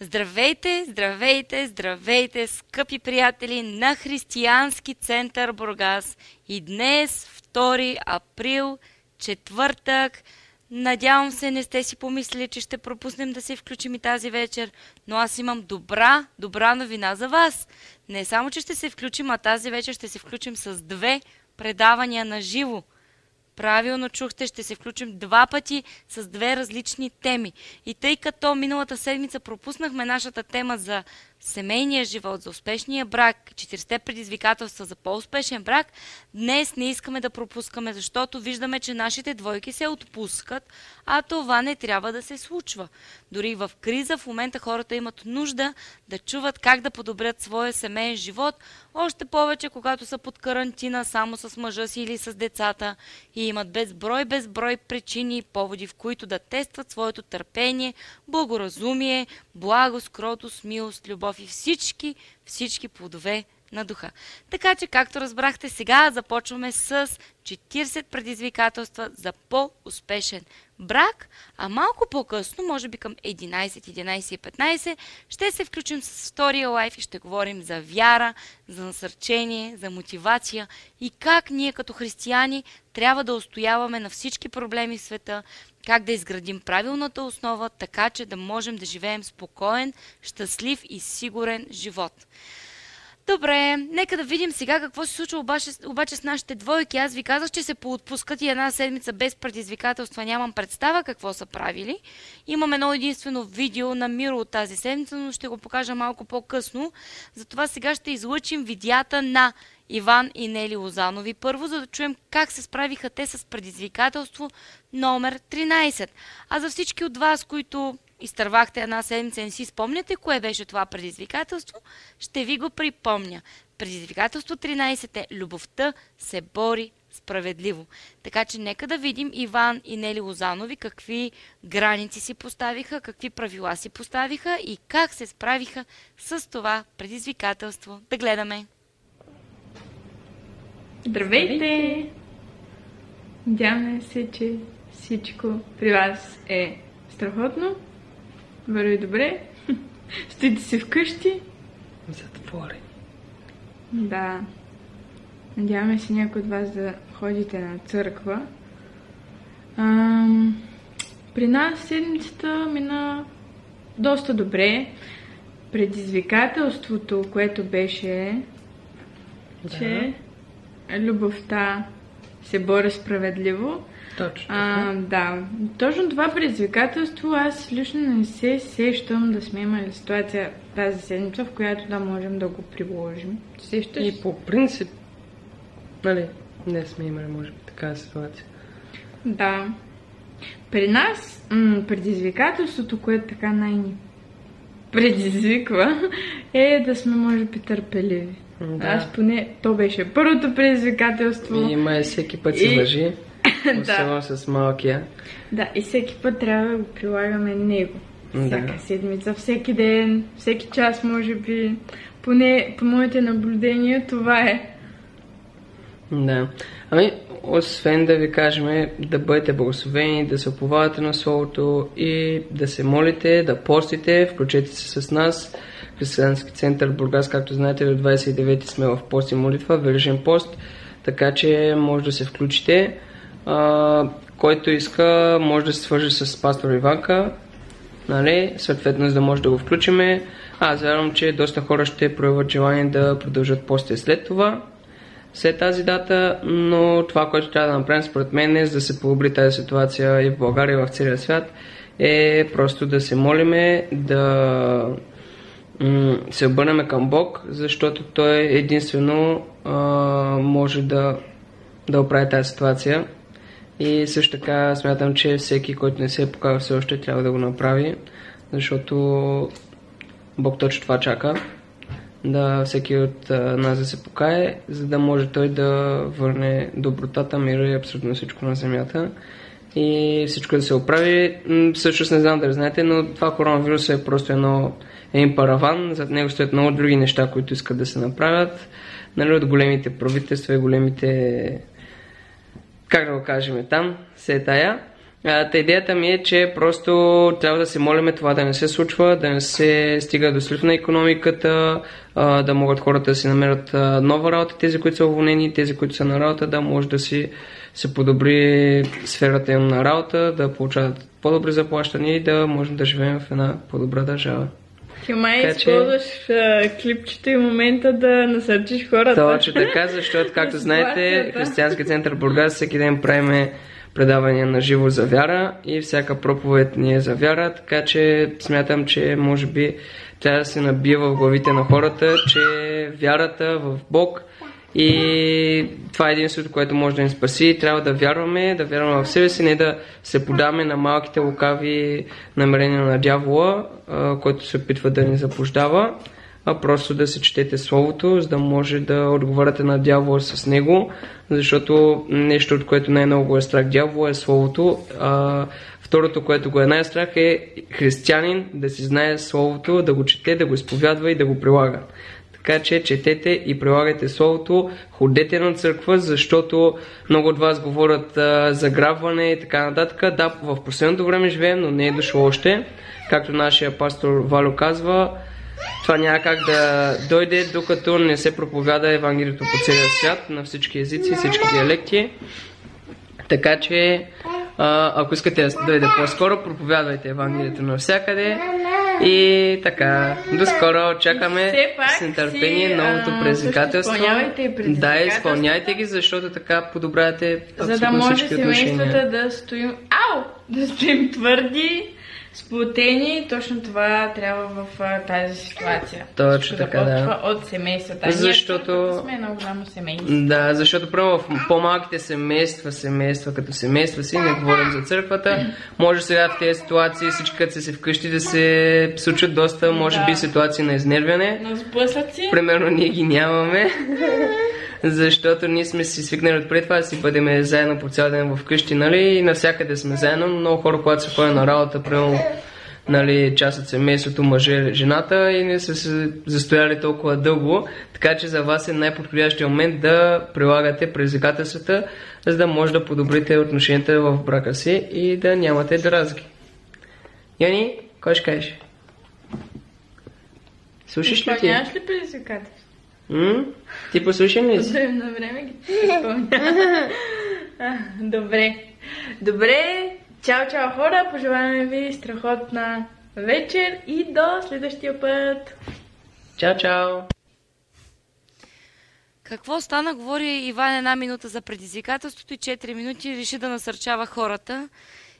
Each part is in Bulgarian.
Здравейте, здравейте, здравейте, скъпи приятели на Християнски център Бургас. И днес, 2 април, четвъртък, надявам се не сте си помислили, че ще пропуснем да се включим и тази вечер, но аз имам добра, добра новина за вас. Не само, че ще се включим, а тази вечер ще се включим с две предавания на живо – Правилно чухте, ще се включим два пъти с две различни теми. И тъй като миналата седмица пропуснахме нашата тема за семейния живот, за успешния брак, 40 предизвикателства за по-успешен брак, днес не искаме да пропускаме, защото виждаме, че нашите двойки се отпускат, а това не трябва да се случва. Дори в криза в момента хората имат нужда да чуват как да подобрят своя семейен живот, още повече когато са под карантина само с мъжа си или с децата и имат безброй, безброй причини и поводи, в които да тестват своето търпение, благоразумие, благост, кротост, милост, любов любов и всички, всички плодове на духа. Така че, както разбрахте, сега започваме с 40 предизвикателства за по-успешен брак, а малко по-късно, може би към 11, 11 и 15, ще се включим с втория лайф и ще говорим за вяра, за насърчение, за мотивация и как ние като християни трябва да устояваме на всички проблеми в света, как да изградим правилната основа, така че да можем да живеем спокоен, щастлив и сигурен живот. Добре, нека да видим сега какво се случва обаче, обаче с нашите двойки. Аз ви казах, че се поотпускат и една седмица без предизвикателства. Нямам представа какво са правили. Имам едно единствено видео на Миро от тази седмица, но ще го покажа малко по-късно. Затова сега ще излъчим видеята на Иван и Нели Лозанови първо, за да чуем как се справиха те с предизвикателство номер 13. А за всички от вас, които изтървахте една седмица не си спомняте кое беше това предизвикателство, ще ви го припомня. Предизвикателство 13 е Любовта се бори справедливо. Така че нека да видим Иван и Нели Лозанови какви граници си поставиха, какви правила си поставиха и как се справиха с това предизвикателство. Да гледаме! Здравейте! Надяваме се, че всичко при вас е страхотно върви добре. Стоите си вкъщи. Затворени. Да. Надяваме се някой от вас да ходите на църква. Ам, при нас седмицата мина доста добре. Предизвикателството, което беше, да. че любовта се бори справедливо, точно. А, да. Точно това предизвикателство аз лично не се сещам да сме имали ситуация тази седмица, в която да можем да го приложим. Сещаш? И по принцип, нали, не сме имали, може би, такава ситуация. Да. При нас м- предизвикателството, което така най-ни предизвиква, е да сме, може би, търпеливи. Да. Аз поне, то беше първото предизвикателство. И има всеки път се лъжи. Особено с малкия. Да, и всеки път трябва да го прилагаме него. Всяка да. седмица, всеки ден, всеки час, може би. Поне по моите наблюдения, това е. Да. Ами, освен да ви кажем да бъдете благословени, да се оповавате на Словото и да се молите, да постите, включете се с нас. Християнски център Бургас, както знаете, до 29 сме в пост и молитва, Величен пост, така че може да се включите. А, който иска, може да се свържи с пастор Иванка, нали, съответно за да може да го включиме. Аз вярвам, че доста хора ще проявят желание да продължат постите след това, след тази дата, но това, което трябва да направим според мен е, за да се подобри тази ситуация и в България, и в целия свят, е просто да се молиме, да се обърнем към Бог, защото Той единствено а, може да, да оправи тази ситуация. И също така смятам, че всеки, който не се е показал все още, трябва да го направи, защото Бог точно това чака. Да всеки от нас да се покае, за да може той да върне добротата, мира и абсолютно всичко на земята и всичко да се оправи. Също не знам да знаете, но това коронавирус е просто едно, един параван, зад него стоят много други неща, които искат да се направят. Нали, от големите правителства и големите как да го кажем там, се е тая. Та идеята ми е, че просто трябва да се молиме това да не се случва, да не се стига до срив на економиката, да могат хората да си намерят нова работа, тези, които са уволнени, тези, които са на работа, да може да си се подобри сферата им на работа, да получават по-добри заплащания и да можем да живеем в една по-добра държава. Ти май така, използваш че... клипчето и момента да насърчиш хората. Точно така, защото, както знаете, Християнски център Бургас всеки ден правиме предавания на живо за вяра и всяка проповед ни е за вяра, така че смятам, че може би трябва да се набие в главите на хората, че вярата в Бог и това е единството, което може да ни спаси. Трябва да вярваме, да вярваме в себе си, не да се подаме на малките лукави намерения на дявола, който се опитва да ни заблуждава а просто да се четете Словото, за да може да отговаряте на дявола с него, защото нещо, от което най-много е страх дявола е Словото. Второто, което го е най-страх е християнин да си знае Словото, да го чете, да го изповядва и да го прилага. Така че четете и прилагайте Словото, ходете на църква, защото много от вас говорят а, за грабване и така нататък. Да, в последното време живеем, но не е дошло още. Както нашия пастор Валю казва, това няма как да дойде, докато не се проповяда Евангелието по целия свят, на всички езици, всички диалекти. Така че, а, ако искате да дойде по-скоро, проповядвайте Евангелието навсякъде. И така, до скоро чакаме с нетърпение новото предизвикателство. Да, изпълняйте ги, защото така подобрявате За да може семействата да стоим, ау, да стоим твърди, сплотени, точно това трябва в тази ситуация. Точно така, да. от семействата. Защото... Ние сме едно голямо семейство. Да, защото първо в по-малките семейства, семейства като семейства си, не говорим за църквата, може сега в тези ситуации всички като са се вкъщи да се случат доста, може да. би, ситуации на изнервяне. На сблъсъци. Примерно ние ги нямаме. защото ние сме си свикнали отпред това да си бъдем заедно по цял ден вкъщи, нали, и навсякъде сме заедно, но много хора, когато се ходят на работа, примерно, нали, част от семейството, мъже, жената и не са се застояли толкова дълго, така че за вас е най-подходящия момент да прилагате предизвикателствата, за да може да подобрите отношенията в брака си и да нямате дразги. Яни, кой ще кажеш? Слушаш ли ти? Нямаш ли предизвикателство? М? Ти послушай ли си? На време ги Добре. Добре. Чао, чао хора. Пожелаваме ви страхотна вечер и до следващия път. Чао, чао. Какво стана? Говори Иван една минута за предизвикателството и 4 минути реши да насърчава хората.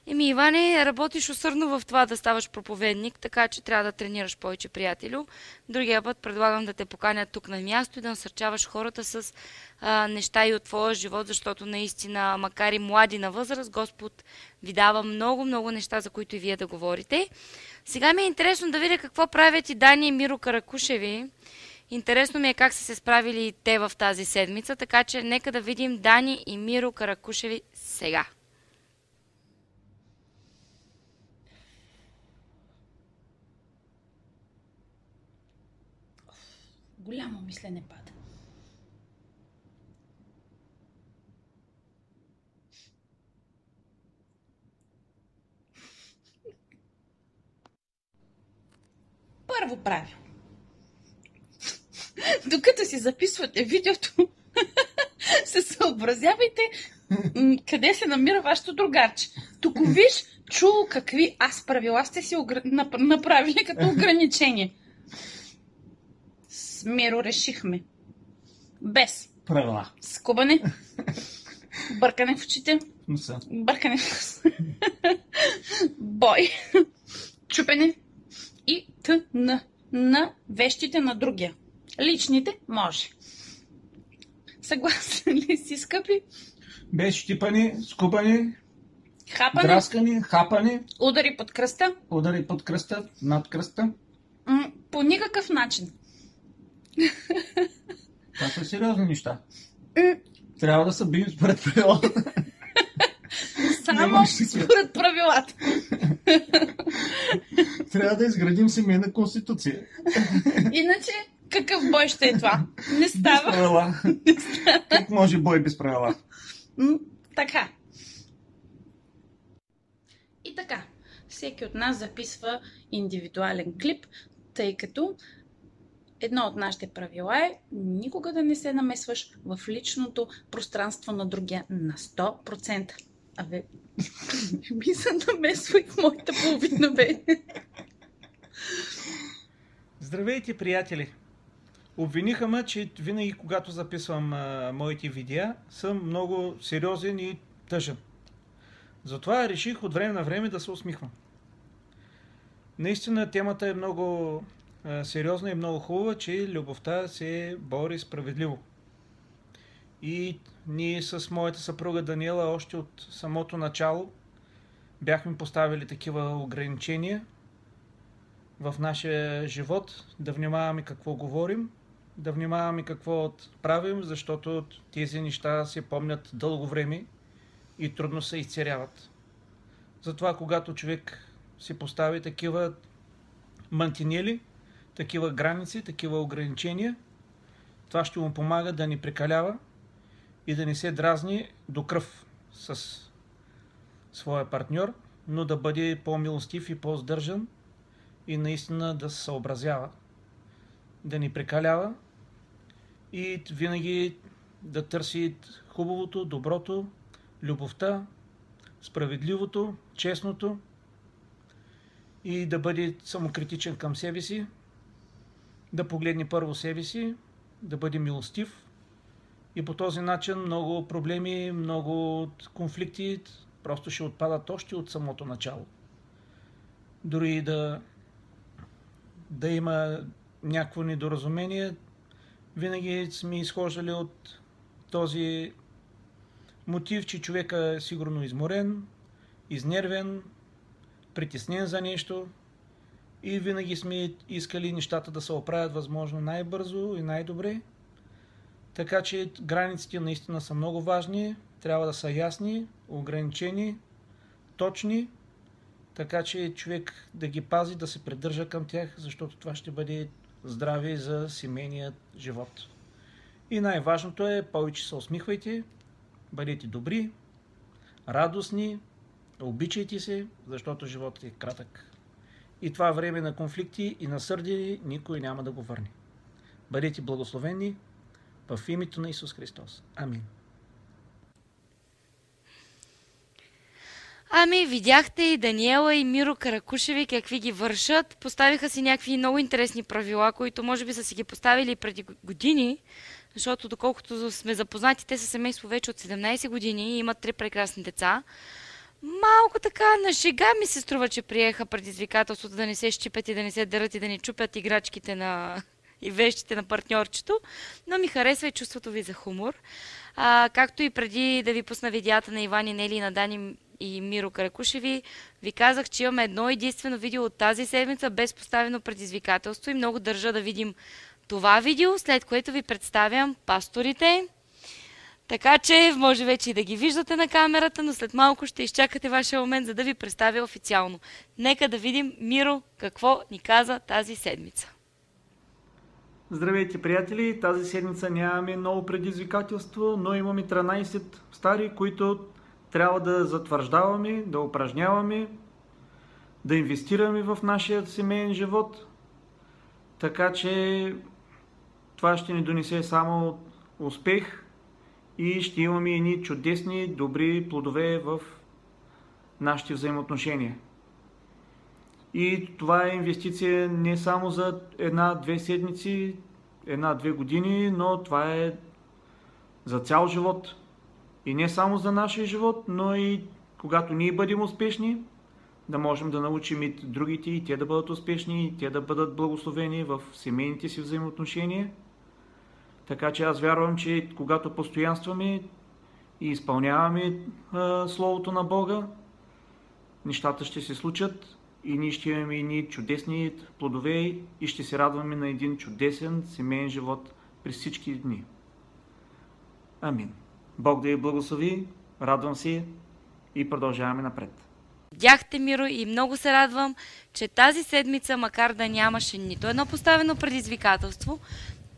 Еми, Иване, работиш усърдно в това да ставаш проповедник, така че трябва да тренираш повече приятелю. Другия път предлагам да те поканя тук на място и да насърчаваш хората с а, неща и от твоя живот, защото наистина, макар и млади на възраст, Господ ви дава много-много неща, за които и вие да говорите. Сега ми е интересно да видя какво правят и Дани и Миро Каракушеви. Интересно ми е как са се справили те в тази седмица, така че нека да видим Дани и Миро Каракушеви сега. Голямо мислене пада. Първо правило. Докато си записвате видеото, се съобразявайте къде се намира вашето другарче. Тук виж, чул какви аз правила сте си направили като ограничение. Миро решихме. Без. Правила. Скубане. Бъркане в очите. Носа. Бъркане в Бой. Чупене. И т на, вещите на другия. Личните може. Съгласен ли си, скъпи? Без щипани, скупани, хапане, драскани, хапани, удари под кръста, удари под кръста, над кръста. по никакъв начин. Това са сериозни неща. Трябва да се бием според правилата. Само според правилата. Трябва да изградим семейна конституция. Иначе какъв бой ще е това? Не става. Без правила. Не става. Как може бой без правила? така. И така, всеки от нас записва индивидуален клип, тъй като едно от нашите правила е никога да не се намесваш в личното пространство на другия на 100%. Абе, ми се намесвай в моята половина, бе. Здравейте, приятели! Обвиниха ме, че винаги, когато записвам а, моите видеа, съм много сериозен и тъжен. Затова реших от време на време да се усмихвам. Наистина темата е много сериозна и много хубава, че любовта се бори справедливо. И ние с моята съпруга Даниела още от самото начало бяхме поставили такива ограничения в нашия живот, да внимаваме какво говорим, да внимаваме какво правим, защото тези неща се помнят дълго време и трудно се изцеряват. Затова, когато човек си постави такива мантинели, такива граници, такива ограничения, това ще му помага да не прекалява и да не се дразни до кръв с своя партньор, но да бъде по-милостив и по-здържан и наистина да се съобразява, да ни прекалява и винаги да търси хубавото, доброто, любовта, справедливото, честното и да бъде самокритичен към себе си, да погледне първо себе си, да бъде милостив и по този начин много проблеми, много конфликти просто ще отпадат още от самото начало. Дори да, да има някакво недоразумение, винаги сме изхождали от този мотив, че човека е сигурно изморен, изнервен, притеснен за нещо и винаги сме искали нещата да се оправят възможно най-бързо и най-добре. Така че границите наистина са много важни, трябва да са ясни, ограничени, точни, така че човек да ги пази, да се придържа към тях, защото това ще бъде здраве за семейният живот. И най-важното е, повече се усмихвайте, бъдете добри, радостни, обичайте се, защото животът е кратък. И това време на конфликти и на сърдени никой няма да го върне. Бъдете благословени в името на Исус Христос. Амин. Ами, видяхте и Даниела и Миро Каракушеви какви ги вършат. Поставиха си някакви много интересни правила, които може би са си ги поставили преди години, защото доколкото сме запознати, те са семейство вече от 17 години и имат три прекрасни деца. Малко така на шега ми се струва, че приеха предизвикателството да не се щипят и да не се дърят и да не чупят играчките на и вещите на партньорчето, но ми харесва и чувството ви за хумор. А, както и преди да ви пусна видеята на Иван и Нели и на Дани и Миро Каракушеви, ви казах, че имаме едно единствено видео от тази седмица без поставено предизвикателство и много държа да видим това видео, след което ви представям пасторите. Така че може вече и да ги виждате на камерата, но след малко ще изчакате вашия момент, за да ви представя официално. Нека да видим Миро какво ни каза тази седмица. Здравейте, приятели! Тази седмица нямаме ново предизвикателство, но имаме 13 стари, които трябва да затвърждаваме, да упражняваме, да инвестираме в нашия семейен живот. Така че това ще ни донесе само успех и ще имаме едни чудесни, добри плодове в нашите взаимоотношения. И това е инвестиция не само за една-две седмици, една-две години, но това е за цял живот. И не само за нашия живот, но и когато ние бъдем успешни, да можем да научим и другите, и те да бъдат успешни, и те да бъдат благословени в семейните си взаимоотношения. Така че аз вярвам, че когато постоянстваме и изпълняваме а, Словото на Бога, нещата ще се случат и ние ще имаме едни чудесни плодове и ще се радваме на един чудесен семейен живот през всички дни. Амин. Бог да ви благослови, радвам се и продължаваме напред. Дяхте Миро и много се радвам, че тази седмица, макар да нямаше нито едно поставено предизвикателство,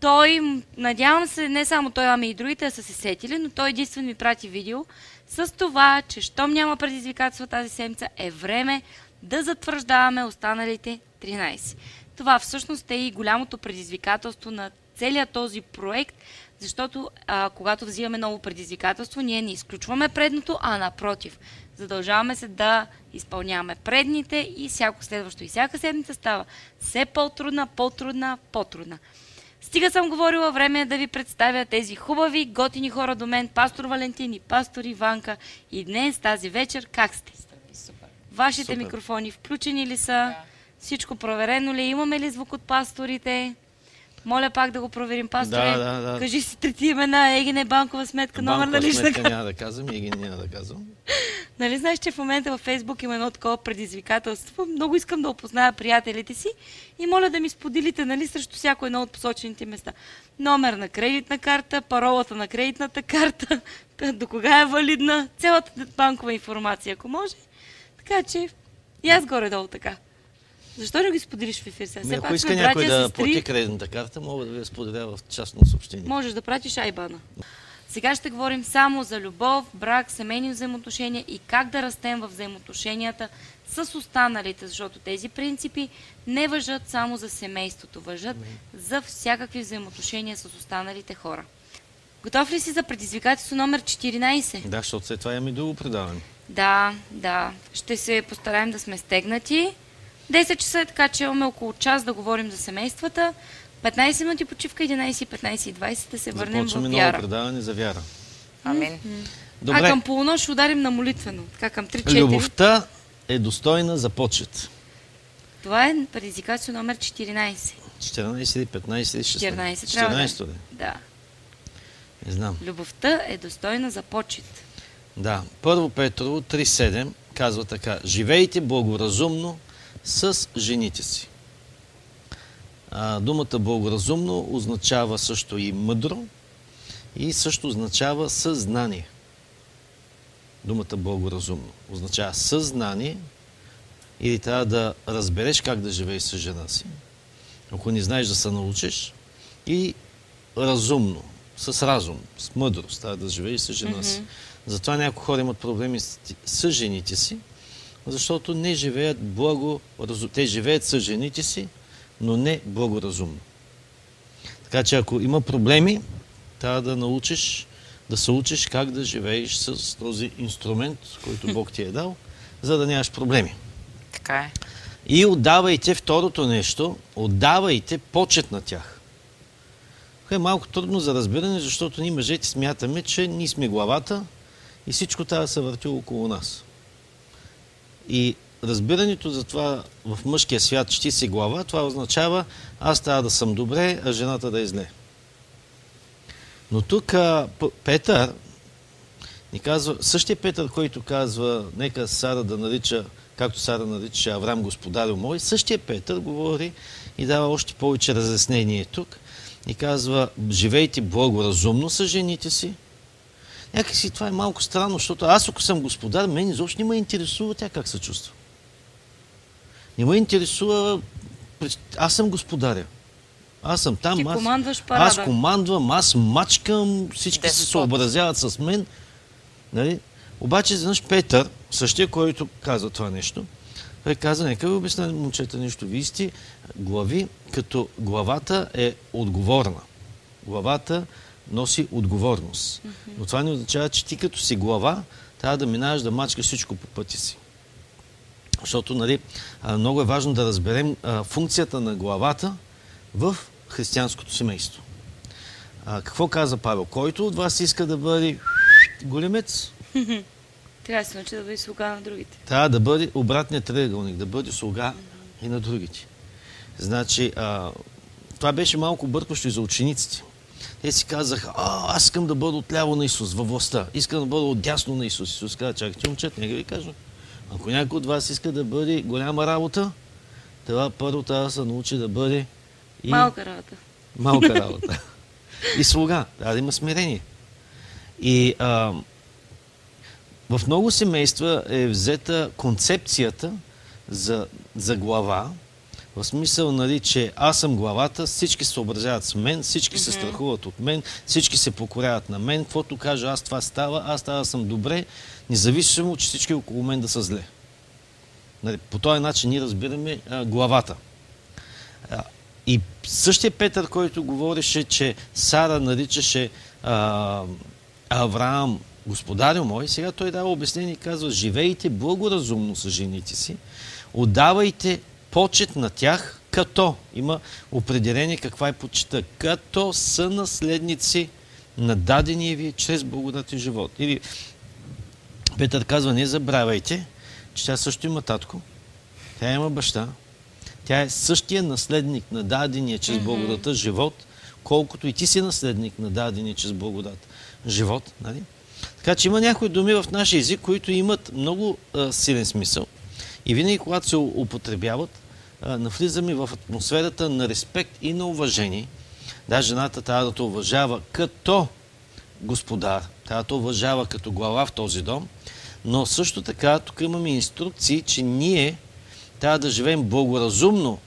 той, надявам се, не само той, ами и другите са се сетили, но той единствено ми прати видео с това, че щом няма предизвикателство тази седмица, е време да затвърждаваме останалите 13. Това всъщност е и голямото предизвикателство на целият този проект, защото а, когато взимаме ново предизвикателство, ние не изключваме предното, а напротив, задължаваме се да изпълняваме предните и всяко следващо и всяка седмица става все по-трудна, по-трудна, по-трудна. Стига съм говорила, време е да ви представя тези хубави, готини хора до мен, пастор Валентин и пастор Иванка. И днес, тази вечер, как сте? Супер. Вашите Супер. микрофони включени ли са? Всичко проверено ли? е? Имаме ли звук от пасторите? Моля пак да го проверим, пасторе. Да, да, да. Кажи си трети имена, егине банкова сметка, номер на Банкова лична сметка няма да казвам ги няма да казвам. Нали знаеш, че в момента във Фейсбук има едно такова предизвикателство. Много искам да опозная приятелите си и моля да ми споделите, нали, срещу всяко едно от посочените места. Номер на кредитна карта, паролата на кредитната карта, та до кога е валидна, цялата банкова информация, ако може. Така че и аз горе-долу така. Защо не го споделиш в ефир сега? Ами, ако иска някой да сестри. плати кредитната карта, мога да ви я споделя в частно съобщение. Можеш да пратиш айбана. Сега ще говорим само за любов, брак, семейни взаимоотношения и как да растем в взаимоотношенията с останалите, защото тези принципи не въжат само за семейството, въжат за всякакви взаимоотношения с останалите хора. Готов ли си за предизвикателство номер 14? Да, защото след това имаме друго предаване. Да, да. Ще се постараем да сме стегнати. 10 часа така, че имаме около час да говорим за семействата. 15 минути почивка, 11, 15 и 20 да се върнем в Започваме ново вяра. предаване за вяра. Амин. А Добре, към полунощ ще ударим на молитвено. Така към 3-4. любовта е достойна за почет. Това е предизвикателство номер 14. 14 или 15 или 16? 14 трябва да е. 14? Да. Не знам. Любовта е достойна за почет. Да. Първо Петрово 3.7 казва така. Живейте благоразумно с жените си. А, думата благоразумно означава също и мъдро и също означава съзнание. Думата благоразумно означава съзнание или трябва да разбереш как да живееш с жена си. Ако не знаеш да се научиш и разумно, с разум, с мъдрост, трябва да живееш с жена си. Затова някои хора имат проблеми с, с жените си, защото не живеят благо, те живеят с жените си, но не благоразумно. Така че ако има проблеми, трябва да научиш, да се учиш как да живееш с този инструмент, който Бог ти е дал, за да нямаш проблеми. Така е. И отдавайте второто нещо, отдавайте почет на тях. Това е малко трудно за разбиране, защото ние мъжете смятаме, че ние сме главата и всичко трябва да се върти около нас. И разбирането за това в мъжкия свят, ти си глава, това означава аз трябва да съм добре, а жената да е зле. Но тук Петър ни казва, същия Петър, който казва, нека Сара да нарича, както Сара нарича Авраам господарю мой, същия Петър говори и дава още повече разяснение тук и казва, живейте благоразумно с жените си. Някакси това е малко странно, защото аз ако съм господар, мен изобщо не ме интересува тя как се чувства. Не ме интересува, аз съм господаря. Аз съм там, Ти аз, командваш парада. аз командвам, аз мачкам, всички се съобразяват с мен. Нали? Обаче, изведнъж Петър, същия, който каза това нещо, той каза, нека ви обясня, момчета, нещо. Вие сте глави, като главата е отговорна. Главата носи отговорност. Но това не означава, че ти като си глава, трябва да минаваш да мачкаш всичко по пъти си. Защото нали, много е важно да разберем функцията на главата в християнското семейство. Какво каза Павел? Който от вас иска да бъде големец, Трябва да се научи да бъде слуга на другите. трябва да бъде обратният триъгълник, да бъде слуга и на другите. Значи, а, това беше малко бъркващо и за учениците. Те си казаха, а, аз искам да бъда отляво на Исус, във властта. Искам да бъда отдясно на Исус. Исус каза, чакайте, момчет, нека ви кажа. Ако някой от вас иска да бъде голяма работа, това първо трябва да се научи да бъде и Малка работа. малка работа. и слуга. Трябва да има смирение. И а, в много семейства е взета концепцията за, за глава, В смисъл, нали, че аз съм главата, всички се съобразяват с мен, всички се страхуват от мен, всички се покоряват на мен, каквото кажа аз това става, аз трябва да съм добре, независимо, че всички около мен да са зле. Нали, по този начин ние разбираме а, главата. А, и същия Петър, който говореше, че Сара наричаше а, Авраам господарю мой, сега той дава обяснение и казва, живейте благоразумно с жените си, отдавайте почет на тях, като, има определение каква е почета, като са наследници на дадения ви чрез благодатен живот. Или Петър казва, не забравяйте, че тя също има татко, тя има баща, тя е същия наследник на дадения чрез благодата живот, колкото и ти си наследник на дадения чрез благодат живот. Нали? Така че има някои думи в нашия език, които имат много а, силен смисъл. И винаги, когато се употребяват, навлизаме в атмосферата на респект и на уважение. Да, жената трябва да те уважава като господар, трябва да те уважава като глава в този дом, но също така тук имаме инструкции, че ние трябва да живеем благоразумно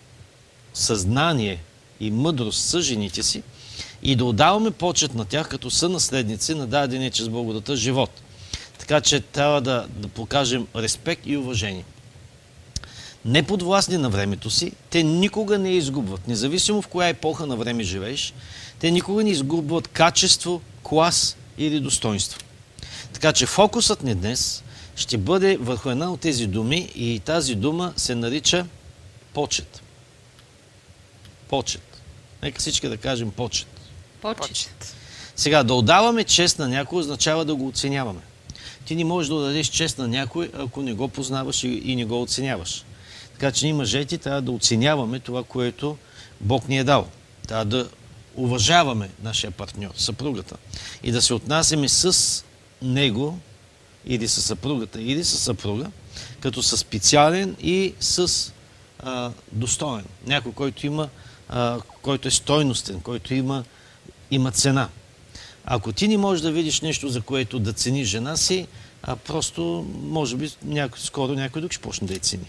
съзнание и мъдрост с жените си и да отдаваме почет на тях като са наследници на дадения чрез благодата живот. Така че трябва да, да покажем респект и уважение. Неподвластни на времето си, те никога не изгубват, независимо в коя епоха на време живееш, те никога не изгубват качество, клас или достоинство. Така че фокусът ни днес ще бъде върху една от тези думи и тази дума се нарича почет. Почет. Нека всички да кажем почет. Почет. Сега, да отдаваме чест на някой означава да го оценяваме. Ти не можеш да отдадеш чест на някой, ако не го познаваш и, не го оценяваш. Така че ние мъжете трябва да оценяваме това, което Бог ни е дал. Трябва да уважаваме нашия партньор, съпругата. И да се отнасяме с него или с съпругата, или с съпруга, като със специален и с а, достоен. Някой, който има, а, който е стойностен, който има има цена. Ако ти не можеш да видиш нещо, за което да цени жена си, а просто, може би, някой, скоро някой друг ще почне да я цени.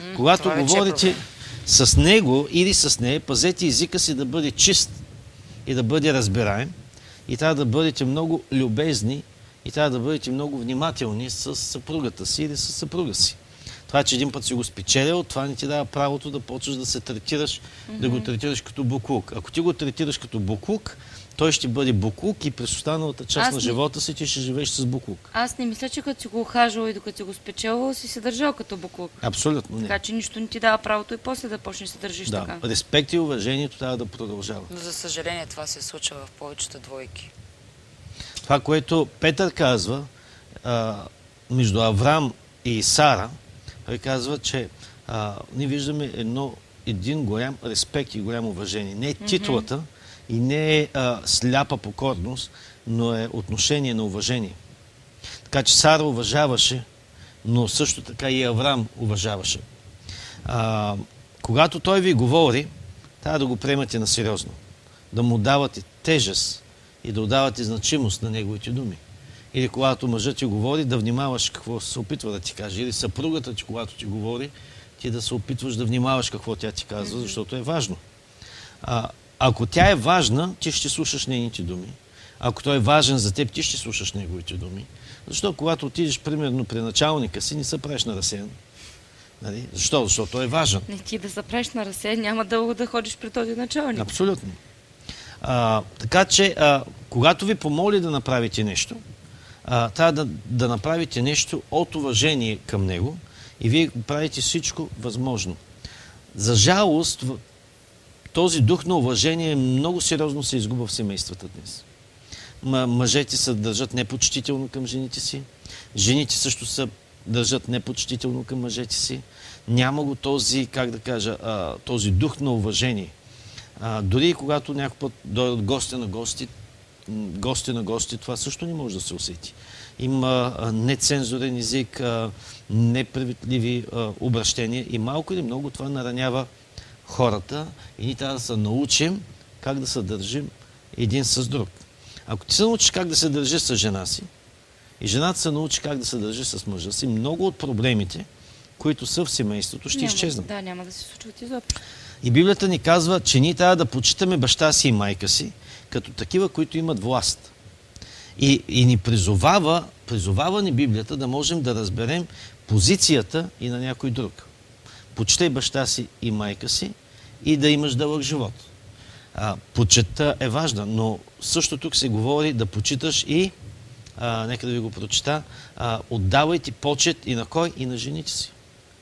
М, Когато е говорите с него или с нея, пазете езика си да бъде чист и да бъде разбираем. И трябва да бъдете много любезни и трябва да бъдете много внимателни с съпругата си или с съпруга си. Това, че един път си го спечелил, това не ти дава правото да почваш да се третираш, mm-hmm. да го третираш като буклук. Ако ти го третираш като буклук, той ще бъде буклук и през останалата част Аз на живота си ти ще живееш с буклук. Аз не мисля, че като си го ухажвал и докато си го спечелвал, си се държал като буклук. Абсолютно не. Така че нищо не ти дава правото и после да почнеш да се държиш да. така. Респект и уважението трябва да продължава. Но за съжаление това се случва в повечето двойки. Това, което Петър казва а, между Авраам и Сара, той казва, че а, ние виждаме едно, един голям респект и голямо уважение. Не е титлата mm-hmm. И не е а, сляпа покорност, но е отношение на уважение. Така че Сара уважаваше, но също така и Авраам уважаваше. А, когато той ви говори, трябва да го приемате на сериозно. Да му давате тежест и да отдавате значимост на неговите думи. Или когато мъжът ти говори, да внимаваш какво се опитва да ти каже. Или съпругата ти, когато ти говори, ти да се опитваш да внимаваш какво тя ти казва, защото е важно. А, ако тя е важна, ти ще слушаш нейните думи. Ако той е важен за теб, ти ще слушаш неговите думи. Защо, когато отидеш, примерно, при началника си, не се правиш на разсеян? Нали? Защо? Защото той е важен. Не ти да се правиш на разсеян, няма дълго да ходиш при този началник. Абсолютно. А, така че, а, когато ви помоли да направите нещо, а, трябва да, да направите нещо от уважение към него и вие правите всичко възможно. За жалост, този дух на уважение много сериозно се изгубва в семействата днес. Мъжете се държат непочтително към жените си, жените също се държат непочтително към мъжете си. Няма го този, как да кажа, този дух на уважение. Дори и когато някой път дойдат гости на гости, гости на гости, това също не може да се усети. Има нецензурен език, непривитливи обращения и малко или много това наранява хората и ние трябва да се научим как да се държим един с друг. Ако ти се научиш как да се държи с жена си и жената се научи как да се държи с мъжа си, много от проблемите които са в семейството, ще няма, изчезнат. Да, няма да се случват изобщо. И Библията ни казва, че ние трябва да почитаме баща си и майка си, като такива, които имат власт. И, и ни призовава, призовава ни Библията да можем да разберем позицията и на някой друг. Почитай баща си и майка си и да имаш дълъг живот. А, почета е важна, но също тук се говори да почиташ и, а, нека да ви го прочита, а, отдавайте почет и на кой? И на жените си.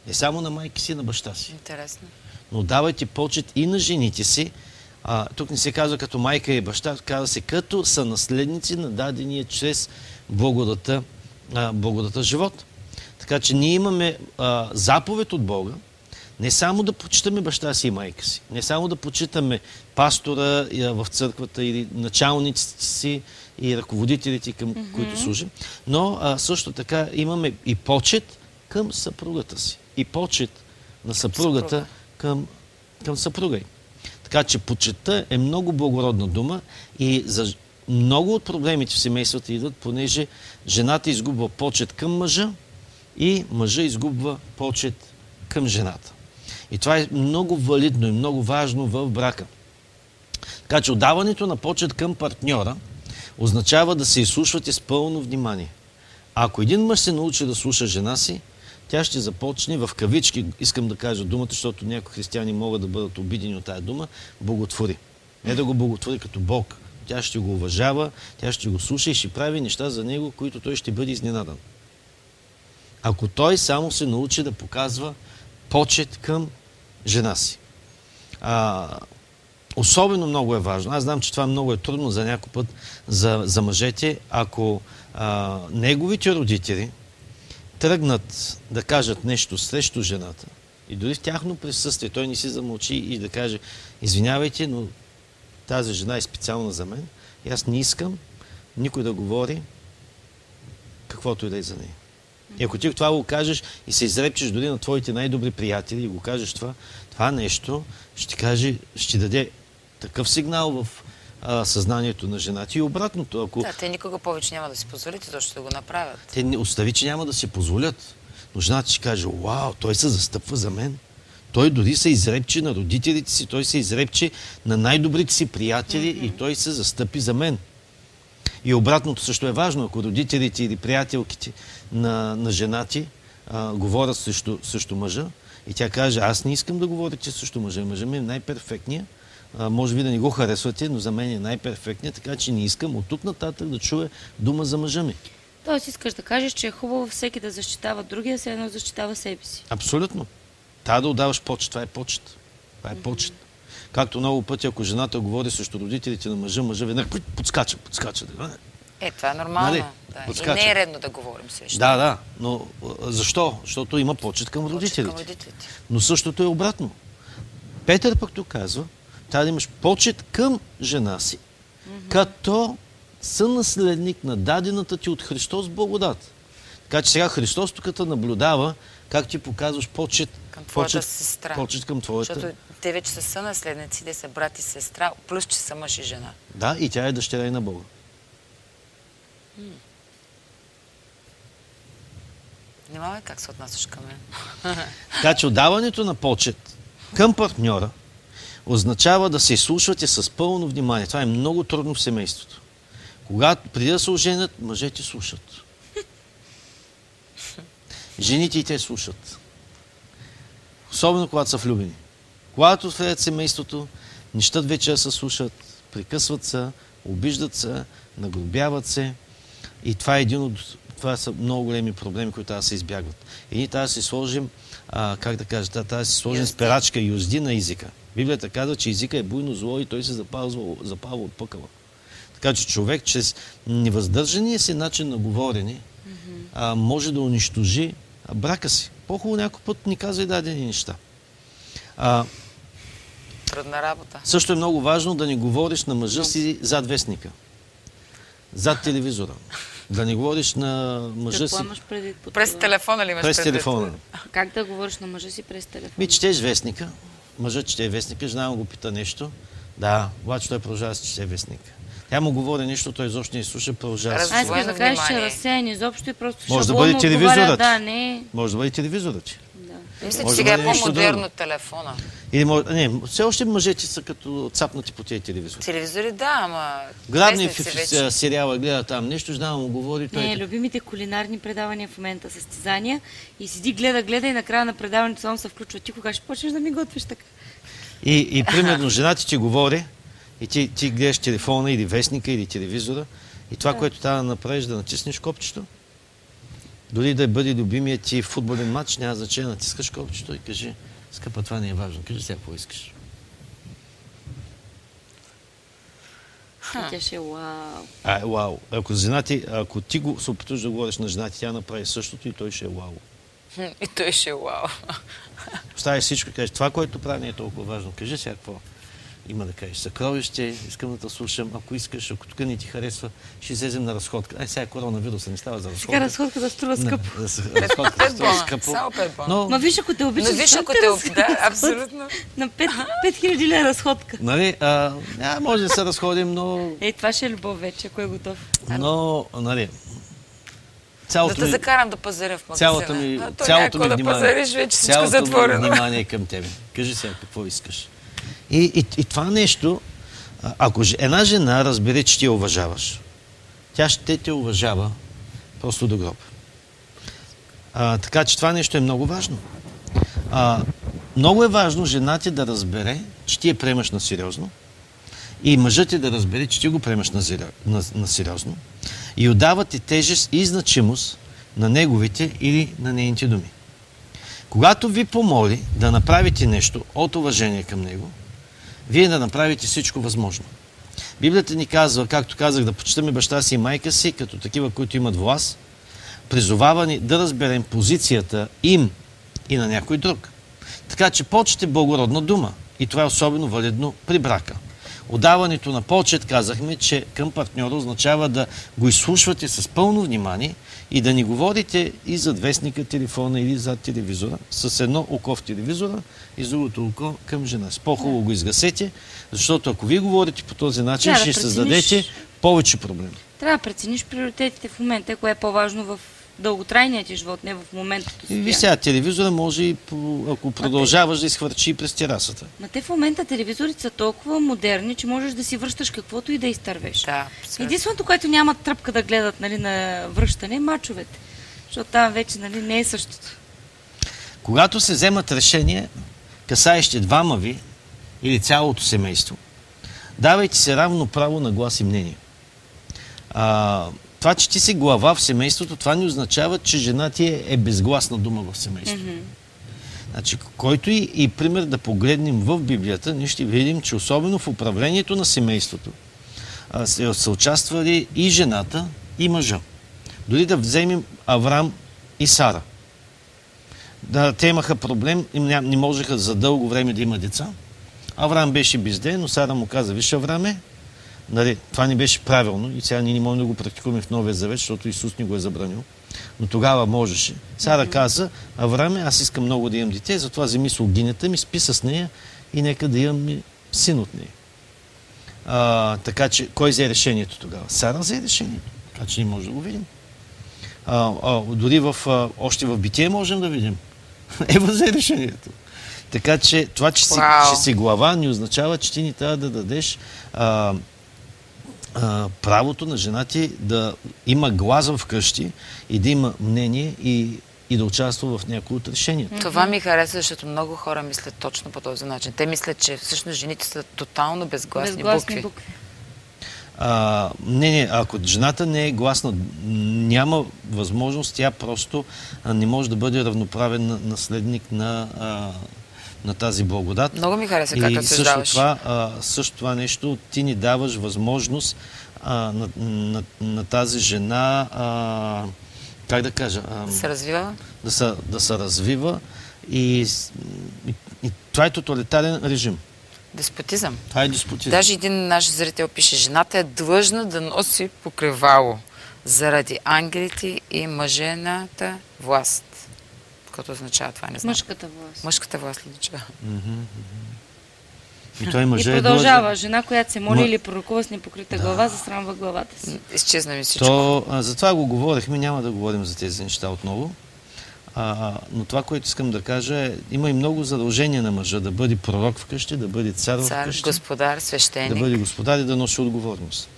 Не само на майки си, на баща си Интересно. но давайте почет и на жените си. А, тук не се казва като майка и баща, казва се като са наследници на дадения чрез благодата, а, благодата живот. Така че ние имаме а, заповед от Бога, не само да почитаме баща си и майка си, не само да почитаме пастора а, в църквата или началниците си и ръководителите, към mm-hmm. които служим, но а, също така имаме и почет към съпругата си. И почет на съпругата съпруга. към, към съпруга й. Така че почета е много благородна дума и за много от проблемите в семействата идват, понеже жената изгубва почет към мъжа и мъжа изгубва почет към жената. И това е много валидно и много важно в брака. Така че отдаването на почет към партньора означава да се изслушвате с пълно внимание. А ако един мъж се научи да слуша жена си, тя ще започне в кавички, искам да кажа думата, защото някои християни могат да бъдат обидени от тая дума, боготвори. Не да го боготвори като Бог. Тя ще го уважава, тя ще го слуша и ще прави неща за него, които той ще бъде изненадан. Ако той само се научи да показва почет към жена си. А, особено много е важно. Аз знам, че това много е трудно за някой път за, за мъжете, ако а, неговите родители тръгнат да кажат нещо срещу жената и дори в тяхно присъствие той не си замълчи и да каже извинявайте, но тази жена е специална за мен и аз не искам никой да говори каквото и да е за нея. И ако ти това го кажеш и се изрепчеш дори на твоите най-добри приятели и го кажеш това, това нещо ще каже, ще даде такъв сигнал в а, съзнанието на жената и обратното. Ако Да, те никога повече няма да си позволите точно да го направят. те не остави, че няма да се позволят. Но жената ще каже, вау, той се застъпва за мен. Той дори се изрепче на родителите си, той се изрепче на най-добрите си приятели и той се застъпи за мен. И обратното също е важно. Ако родителите или приятелките на, на жена ти а, говорят срещу, срещу мъжа и тя каже, аз не искам да говорите срещу мъжа. Мъжа ми е най-перфектният. Може би да не го харесвате, но за мен е най-перфектният, така че не искам от тук нататък да чуя дума за мъжа ми. Тоест искаш да кажеш, че е хубаво всеки да защитава другия, все едно защитава себе си. Абсолютно. Трябва да отдаваш почет. Това е почет. Това е почет. Както много пъти, ако жената говори срещу родителите на мъжа, мъжа веднага подскача, подскача. Да, Е, това е нормално. Нали? Да. И не е редно да говорим срещу. да, да. Но защо? Защото има почет към Почет родителите. Към родителите. Но същото е обратно. Петър пък тук казва, трябва да имаш почет към жена си, като сънаследник на дадената ти от Христос благодат. Така че сега Христос тук наблюдава как ти показваш почет, Към твоята почет, сестра. почет към твоята. Защото те вече са сънаследници, те са брат и сестра, плюс, че са мъж и жена. Да, и тя е дъщеря и на Бога. Внимавай как се отнасяш към мен. Така че отдаването на почет към партньора означава да се изслушвате с пълно внимание. Това е много трудно в семейството. Когато преди да се оженят, мъжете слушат. Жените и те слушат. Особено когато са влюбени. Когато в семейството, не щат вече се слушат, прекъсват се, обиждат се, нагрубяват се. И това е един от... Това са много големи проблеми, които трябва да се избягват. И ние трябва да си сложим, а, как да кажа, трябва да си сложим Юзди. спирачка, юзди на езика. Библията казва, че езика е буйно зло и той се запазва, запава от пъкъла. Така че човек чрез невъздържания си начин на говорене а, може да унищожи брака си. По-хубаво някой път ни казва и дадени неща. А, Трудна работа. също е много важно да не говориш на мъжа си зад вестника. Зад телевизора. Да не говориш на мъжа Какво си имаш предвид под През телефона ли имаш през предвид? телефона. Как да говориш на мъжа си през телефона? Ми четеш вестника, мъжът чете вестника, жена му го пита нещо. Да, обаче той продължава да си чете вестника. Тя му говори нещо, той изобщо не слуша, продължава Аз искам да кажеш, че е разсеян изобщо и просто Може да бъде телевизорът. Да, не. Може да бъде телевизорът. Да. Мисля, че сега да е по-модерно друго. телефона. Или, може- не, все още мъжете са като цапнати по тези телевизори. Телевизори, да, ама... Главният в, сериала гледа там нещо, жена му говори, той... Не, любимите кулинарни предавания в момента, състезания. И седи, гледа, гледа и накрая на предаването само се включва. Ти кога ще почнеш да ми готвиш така? И, и примерно жената ти говори и ти, ти гледаш телефона или вестника или телевизора и това, което трябва да направиш, да натиснеш копчето. Дори да бъде любимият ти футболен матч, няма значение, натискаш копчето и кажи, скъпа, това не е важно, кажи сега какво искаш. И тя ще е вау. А, вау. Ако, жена ти, ако ти го се опитваш да говориш на жена ти, тя направи същото и той ще е вау. И той ще е вау. Оставиш всичко и кажеш, това, което прави не е толкова важно. Кажи сега какво има да кажеш. Съкровище, искам да те слушам. Ако искаш, ако тук не ти харесва, ще излезем на разходка. Ай, сега коронавируса, не става за разходка. Сега разходка да струва скъпо. Не, да, разходка Пет струва скъпо. Но, Ма виж, ако те обичаш, Но виж, ако те те... разходят? Да, абсолютно. На 5000 лева разходка. нали, а, а, може да се разходим, но, Ей, това ще е любов вече, ако е готов. но, нали, Да цялото те ми, закарам да пазаря в магазина. цялото ми, А то цялото ми да внимание, пазариш, вече всичко цялото ми внимание е към тебе. Кажи сега какво искаш. И, и, и това нещо, ако една жена разбере, че ти я уважаваш, тя ще те уважава просто до гроб. А, така че това нещо е много важно. А, много е важно жена ти да разбере, че ти я приемаш на сериозно и мъжът ти да разбере, че ти го приемаш на, на, на сериозно и отдава ти тежест и значимост на неговите или на нейните думи. Когато ви помоли да направите нещо от уважение към него, вие да направите всичко възможно. Библията ни казва, както казах, да почитаме баща си и майка си, като такива, които имат власт, призовава ни да разберем позицията им и на някой друг. Така че почет благородна дума и това е особено валидно при брака. Отдаването на почет, казахме, че към партньора означава да го изслушвате с пълно внимание и да ни говорите и зад вестника, телефона или зад телевизора, с едно око в телевизора и с другото око към жена. С по-хубаво го изгасете, защото ако вие говорите по този начин, Трябва да ще прецениш. създадете повече проблеми. Трябва да прецениш приоритетите в момента, кое е по-важно в дълготрайния ти живот, не в момента. Ви сега, телевизора може и по, ако продължаваш да изхвърчи и през терасата. Ма те в момента телевизорите са толкова модерни, че можеш да си връщаш каквото и да изтървеш. Да, абсолютно. Единственото, което няма тръпка да гледат нали, на връщане, е мачовете. Защото там вече нали, не е същото. Когато се вземат решения, касаещи двама ви или цялото семейство, давайте се равно право на глас и мнение. А, това, че ти си глава в семейството, това не означава, че жена ти е, е безгласна дума в семейството. Значи, който и, и пример да погледнем в Библията, ние ще видим, че особено в управлението на семейството а, са, са участвали и жената, и мъжа. Дори да вземем Авраам и Сара. Да, те имаха проблем, им не можеха за дълго време да има деца. Авраам беше безден, но Сара му каза, виж Авраме, нали, това не беше правилно и сега ние не можем да го практикуваме в Новия Завет, защото Исус ни го е забранил. Но тогава можеше. Сара каза, Авраме, аз искам много да имам дете, затова вземи слугинята ми, спи с нея и нека да имам син от нея. А, така че, кой взе решението тогава? Сара взе решението. Така че ние може да го видим. А, а, дори в, а, още в битие можем да видим. Ева взе решението. Така че това, че си, че си глава, не означава, че ти ни трябва да дадеш а, а, правото на жена ти да има глас в къщи и да има мнение и, и да участва в някои от решенията. Това ми харесва, защото много хора мислят точно по този начин. Те мислят, че всъщност жените са тотално безгласни, Безгласни букви. букви. А, не, не, ако жената не е гласна, няма възможност, тя просто а, не може да бъде равноправен на- наследник на, а, на тази благодат. Много ми хареса как И също това, а, също това нещо, ти ни даваш възможност а, на, на, на тази жена, а, как да кажа, а, Да се развива. да, се, да се развива и, и, и това е тоталитарен режим. Деспотизъм. Това е диспутизъм. Даже един наш зрител пише, жената е длъжна да носи покривало заради ангелите и мъжената власт. Какво означава това, не знам. Мъжката власт. Мъжката власт ли означава? И той И мъже е продължава. длъжен. Жена, която се моли Ма- или пророкува с непокрита глава, засрамва главата си. Изчезна ми всичко. То, а, за това го говорихме, няма да говорим за тези неща отново. А, но това, което искам да кажа е, има и много задължения на мъжа да бъде пророк вкъщи, да бъде цар, Цар, вкъщи, господар, свещеник. да бъде господар и да носи отговорност.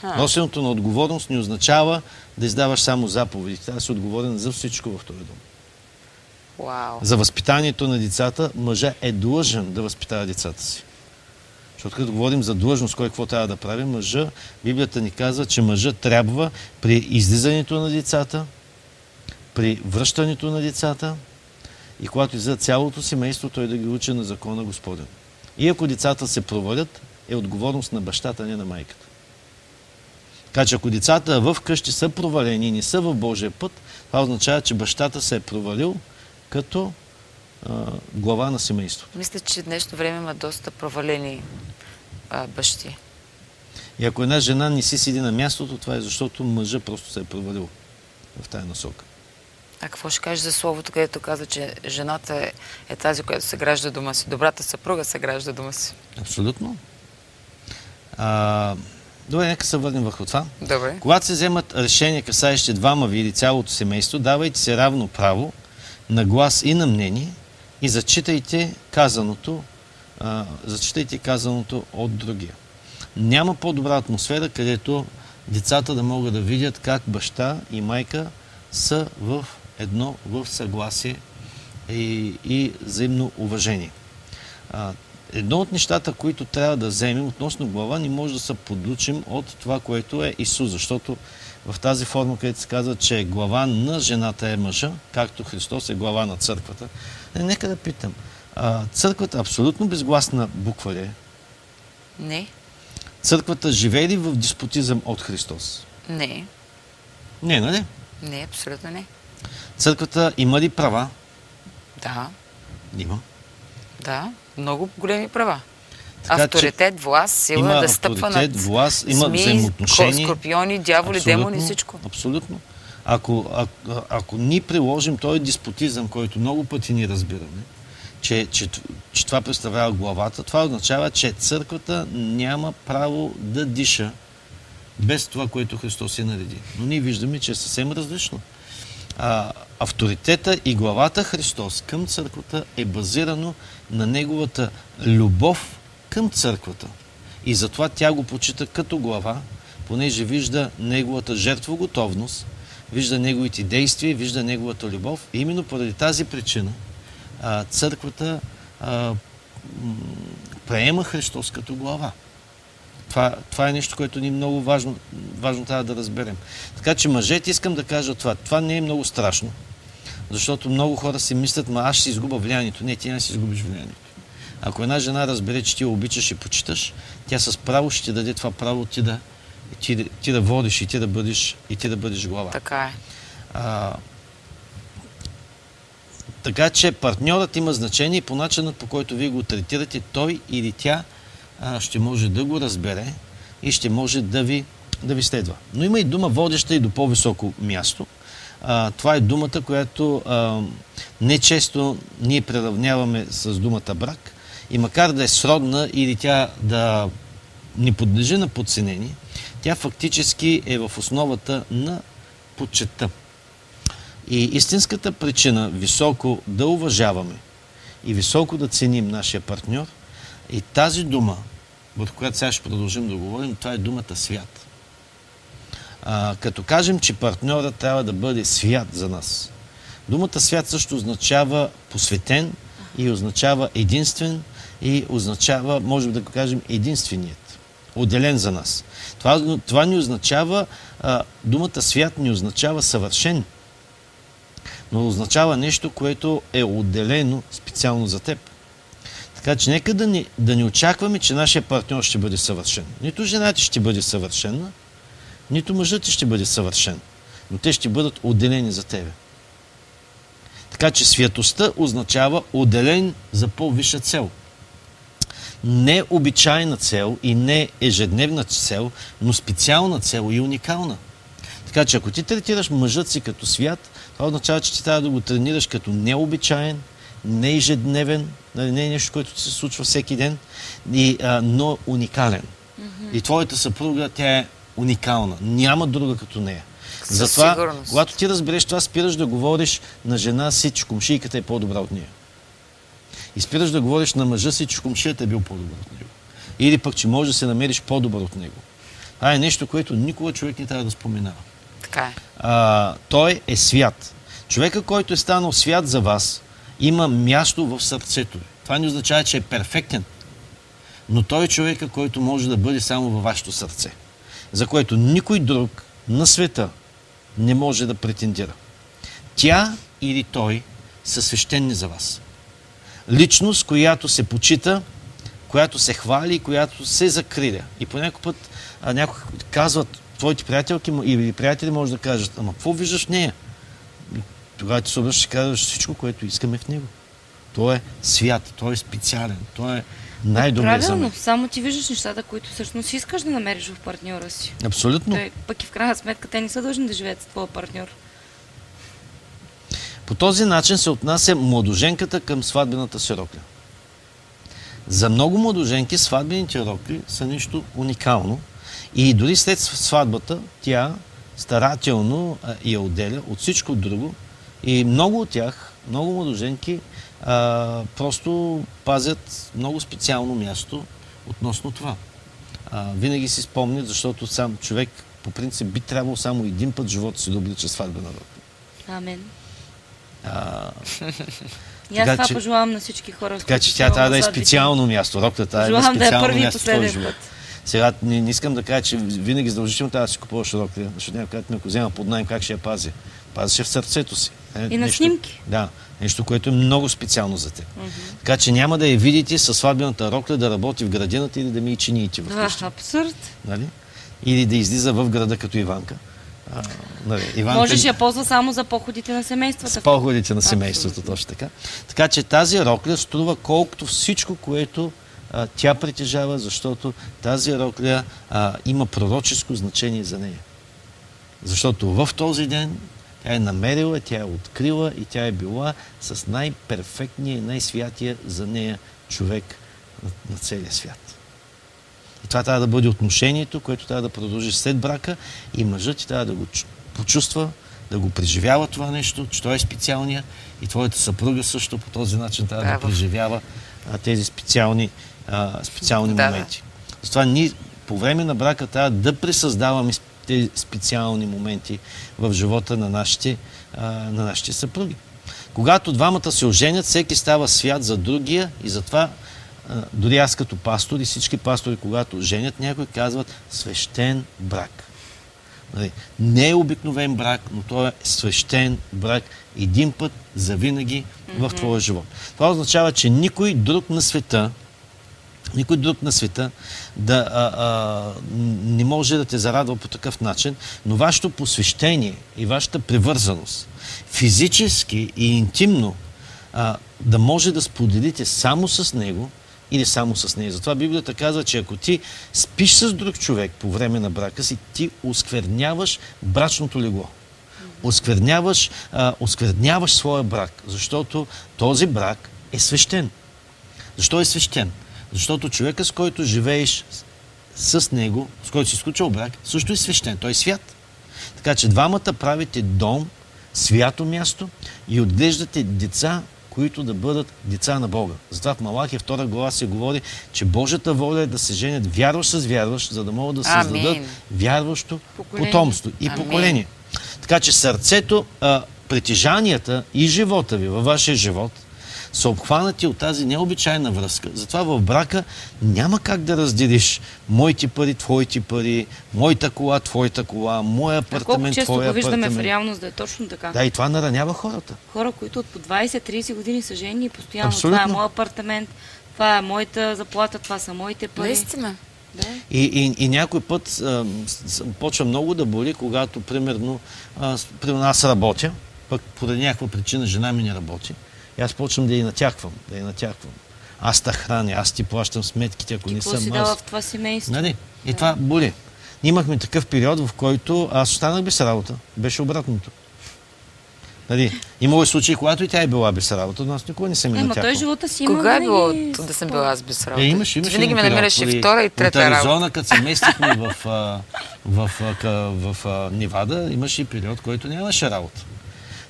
Ха. Носенето на отговорност не означава да издаваш само заповеди. Трябва да си отговорен за всичко в този дом. Вау. За възпитанието на децата, мъжа е длъжен да възпитава децата си. Защото като говорим за длъжност, кой какво трябва да прави, мъжа, Библията ни казва, че мъжа трябва при излизането на децата, при връщането на децата и когато излиза цялото семейство, той да ги учи на закона Господен. И ако децата се провалят, е отговорност на бащата, не на майката. Така че ако децата в къщи са провалени и не са в Божия път, това означава, че бащата се е провалил като а, глава на семейството. Мисля, че днешно време има доста провалени а, бащи. И ако една жена не си седи на мястото, това е защото мъжа просто се е провалил в тази насока. А какво ще кажеш за словото, където казва, че жената е, е тази, която се гражда дома си. Добрата съпруга се гражда дома си. Абсолютно. А, добре, нека се върнем върху това. Добре. Когато се вземат решения, касаещи двама ви или цялото семейство, давайте се равно право на глас и на мнение и зачитайте казаното, а, зачитайте казаното от другия. Няма по-добра атмосфера, където децата да могат да видят как баща и майка са в едно, в съгласие и, и взаимно уважение. А, едно от нещата, които трябва да вземем относно глава, не може да се подлучим от това, което е Исус, защото в тази форма, където се казва, че глава на жената е мъжа, както Христос е глава на църквата. Е, нека да питам. А, църквата абсолютно безгласна буква ли е? Не. Църквата живее ли в диспотизъм от Христос? Не. Не, нали? Не, абсолютно не. Църквата има ли права? Да. Има. Да. Много големи права. Така, авторитет, власт, сила има да стъпва авторитет, над власт, има змии, взаимоотношения. скорпиони, дяволи, Абсолютно, демони, всичко. Абсолютно. Ако, ако, ако ни приложим този диспотизъм, който много пъти ни разбираме, че, че, че това представлява главата, това означава, че църквата няма право да диша без това, което Христос е нареди. Но ние виждаме, че е съвсем различно. А, авторитета и главата Христос към църквата е базирано на неговата любов към църквата. И затова тя го почита като глава, понеже вижда неговата жертвоготовност, вижда неговите действия, вижда неговата любов. И именно поради тази причина църквата приема Христос като глава. Това, това е нещо, което ни е много важно, важно трябва да разберем. Така че мъжете искам да кажа това. Това не е много страшно, защото много хора си мислят, ма аз ще изгуба влиянието. Не, ти не си изгубиш влиянието. Ако една жена разбере, че ти я обичаш и почиташ, тя с право ще ти даде това право ти да, ти, ти да водиш и ти да бъдеш, и ти да бъдеш глава. Така е. А, така че партньорът има значение по начинът по който вие го третирате, той или тя а, ще може да го разбере и ще може да ви, да ви следва. Но има и дума водеща и до по-високо място. А, това е думата, която а, не често ние преравняваме с думата брак и макар да е сродна или тя да не подлежи на подценение, тя фактически е в основата на почета. И истинската причина високо да уважаваме и високо да ценим нашия партньор и тази дума, върху която сега ще продължим да говорим, това е думата свят. А, като кажем, че партньорът трябва да бъде свят за нас. Думата свят също означава посветен и означава единствен и означава, можем да го кажем, единственият, отделен за нас. Това, това ни означава, а, думата свят ни означава съвършен, но означава нещо, което е отделено специално за теб. Така че нека да не, да не очакваме, че нашия партньор ще бъде съвършен. Нито жената ще бъде съвършена, нито мъжът ти ще бъде съвършен, но те ще бъдат отделени за тебе. Така че святостта означава отделен за по-висша цел. Не обичайна цел и не ежедневна цел, но специална цел и уникална. Така че ако ти третираш мъжът си като свят, това означава, че ти трябва да го тренираш като необичаен, не ежедневен, нали, не е нещо, което се случва всеки ден, и, а, но уникален. Mm-hmm. И твоята съпруга, тя е уникална. Няма друга като нея. Затова, сигурност. когато ти разбереш това, спираш да говориш на жена си, че комшийката е по-добра от нея. И спираш да говориш на мъжа си, че комшията е бил по-добър от него. Или пък, че можеш да се намериш по-добър от него. Това е нещо, което никога човек не трябва да споменава. Така е. А, той е свят. Човека, който е станал свят за вас, има място в сърцето. Това не означава, че е перфектен. Но той е човека, който може да бъде само във вашето сърце. За което никой друг на света не може да претендира. Тя или той са свещени за вас. Личност, която се почита, която се хвали, която се закриля. И по някой път а, някой казват, твоите приятелки или приятели може да кажат, ама какво виждаш в нея? И Тогава ти се обръщаш и казваш всичко, което искаме в него. Той е свят, той е специален, той е най-добрият за Правилно, мен. само ти виждаш нещата, които всъщност искаш да намериш в партньора си. Абсолютно. Той, пък и в крайна сметка те не са длъжни да живеят с твоя партньор. По този начин се отнася младоженката към сватбената си рокля. За много младоженки сватбените рокли са нещо уникално и дори след сватбата тя старателно я отделя от всичко друго и много от тях, много младоженки а, просто пазят много специално място относно това. А, винаги си спомнят, защото сам човек по принцип би трябвало само един път живота си да облича сватбена рокля. Амен. А, И аз това че- пожелавам на всички хора. Така че тя трябва да е специално място. Роклята е Желавам да е първи и последен път. Сега не, не искам да кажа, че винаги задължително трябва да си купуваш рокля, защото някой казва, ако взема под найем, как ще я пази? Пази ще в сърцето си. Е, И на снимки. Да, нещо, което е много специално за теб. Така че няма да я видите със сватбената рокля да работи в градината или да ми чиниите в А, къщи. абсурд. Нали? Или да излиза в града като Иванка. А, нали, Иванка Можеш я ползва само за походите на семействата. с походите на семейството, точно така. Така че тази рокля струва колкото всичко, което а, тя притежава, защото тази рокля а, има пророческо значение за нея. Защото в този ден тя е намерила, тя е открила и тя е била с най-перфектния и най-святия за нея човек на, на целия свят. И това трябва да бъде отношението, което трябва да продължи след брака и мъжът ти трябва да го чу- почувства, да го преживява това нещо, че той е специалният и твоята съпруга също по този начин трябва да Браво. преживява а, тези специални, а, специални Да, да. моменти. Затова ние по време на брака трябва да пресъздаваме тези специални моменти в живота на нашите, а, на нашите съпруги. Когато двамата се оженят, всеки става свят за другия и затова дори аз като пастор и всички пастори, когато женят някой, казват свещен брак. Нали, Не е обикновен брак, но той е свещен брак един път за винаги в твоя живот. Това означава, че никой друг на света, никой друг на света да а, а, не може да те зарадва по такъв начин, но вашето посвещение и вашата привързаност физически и интимно а, да може да споделите само с него или само с нея. Затова Библията казва, че ако ти спиш с друг човек по време на брака си, ти оскверняваш брачното легло. Оскверняваш, а, оскверняваш своя брак, защото този брак е свещен. Защо е свещен? Защото човека, с който живееш с него, с който си изключил брак, също е свещен. Той е свят. Така че двамата правите дом, свято място и отглеждате деца, които да бъдат деца на Бога. Затова в Малахия 2 глава се говори, че Божията воля е да се женят вярващ с вярващ, за да могат да създадат Амин. вярващо Поколение. потомство и Амин. поколение. Така че сърцето, а, притежанията и живота ви във вашия живот са обхванати от тази необичайна връзка. Затова в брака няма как да разделиш моите пари, твоите пари, моята кола, твоята кола, моя А колко апартамент, често твоя го виждаме в апартамент. реалност да е точно така. Да, и това наранява хората. Хора, които от по 20-30 години са жени и постоянно Абсолютно. това е моят апартамент, това е моята заплата, това са моите пари. Наистина. Да. И, и, и някой път а, почва много да боли, когато, примерно, а, примерно аз работя, пък поради някаква причина жена ми не работи. И аз почвам да я натяквам, да я натяквам. Аз те храня, аз ти плащам сметките, ако Ти не съм си аз. дала в това семейство? Нали? И това боли. Ние имахме такъв период, в който аз останах без работа. Беше обратното. Нали, имало е случаи, когато и тя е била без работа, но аз никога не съм Е, и ма той живота си има Кога е било винаги да съм била аз без работа? Е, имаш, имаш. Ти винаги ме един намираш и втора, и от трета работа. Аризона, като се местихме в, в, ка- в, а, Невада, имаше и период, който нямаше работа.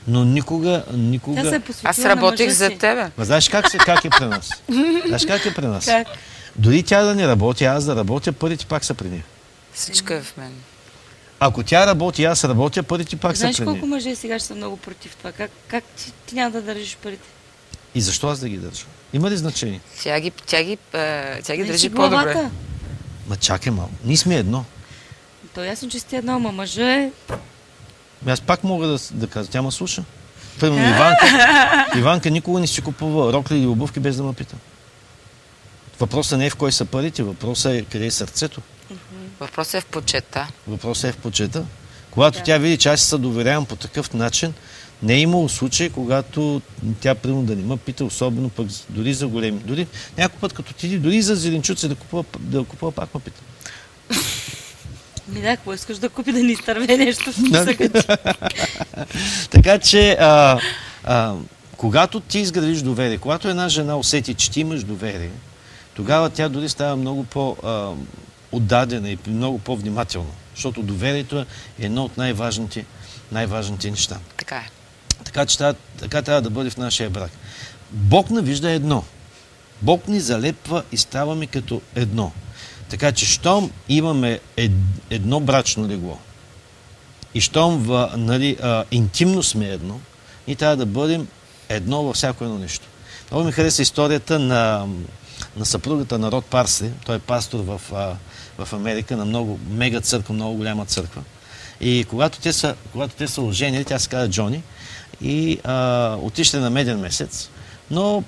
Но никога, никога... Е Аз работих за тебе. Ма знаеш как, се, как е при нас? Знаеш как е при нас? Как? Дори тя да не работи, аз да работя, парите пак са при нея. Всичко е в мен. Ако тя работи, аз работя, парите пак Знаеш са при колко нея. мъже сега ще са много против това? Как, как ти, ти няма да държиш парите? И защо аз да ги държа? Има ли значение? Тя ги, тя ги, е, тя ги Нали държи по-добре. Ма чакай малко. Ние сме едно. То ясно, че сте едно, ама мъжа е... Ами Аз пак мога да, да кажа, тя ме слуша. Примерно Иванка, Иванка никога не си купува рокли или обувки без да ме пита. Въпросът не е в кой са парите, въпросът е къде е сърцето. Въпросът е в почета. Въпросът е в почета. Когато Да. тя види, че аз се доверявам по такъв начин, не е имало случай, когато тя примерно да не ме пита, особено пък дори за големи. Дори някой път, като ти дори за зеленчуци да купува, да купува пак ме пита. Ми да, какво искаш да купи, да ни изтърве нещо в ти? Така че, а, а, когато ти изградиш доверие, когато една жена усети, че ти имаш доверие, тогава тя дори става много по-отдадена и много по-внимателна. Защото доверието е едно от най-важните, най-важните неща. Така е. Така че трябва, така трябва да бъде в нашия брак. Бог навижда едно. Бог ни залепва и ставаме като едно. Така че, щом имаме ед, едно брачно легло и щом в, нали, а, интимно сме едно, ние трябва да бъдем едно във всяко едно нещо. Много ми хареса историята на, на съпругата на Род Парсли. Той е пастор в, а, в Америка на много мега църква, много голяма църква. И когато те са, когато те са оженили, тя се казва Джони, и а, отишли на меден месец, но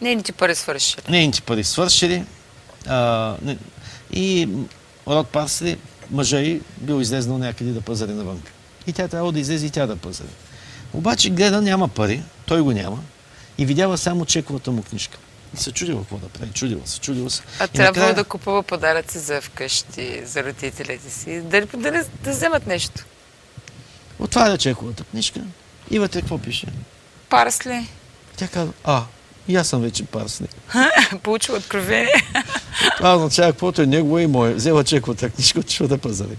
Нейните пари свършили. нейните пари свършили а, не, и Род Парсли, мъжа й, бил излезнал някъде да пазари навън. И тя трябва да излезе и тя да пазари. Обаче гледа, няма пари, той го няма и видява само чековата му книжка. И се чудила какво да прави, чудила се, чудила се. А И трябва накрая- да купува подаръци за вкъщи, за родителите си. Дали, дали да вземат нещо. Отваря чековата книжка и вътре какво пише? Парсли. Тя казва, а, и аз съм вече парсли. Получил откровение. Това означава, каквото е негово и мое. Взела чековата книжка, отишла да пазари.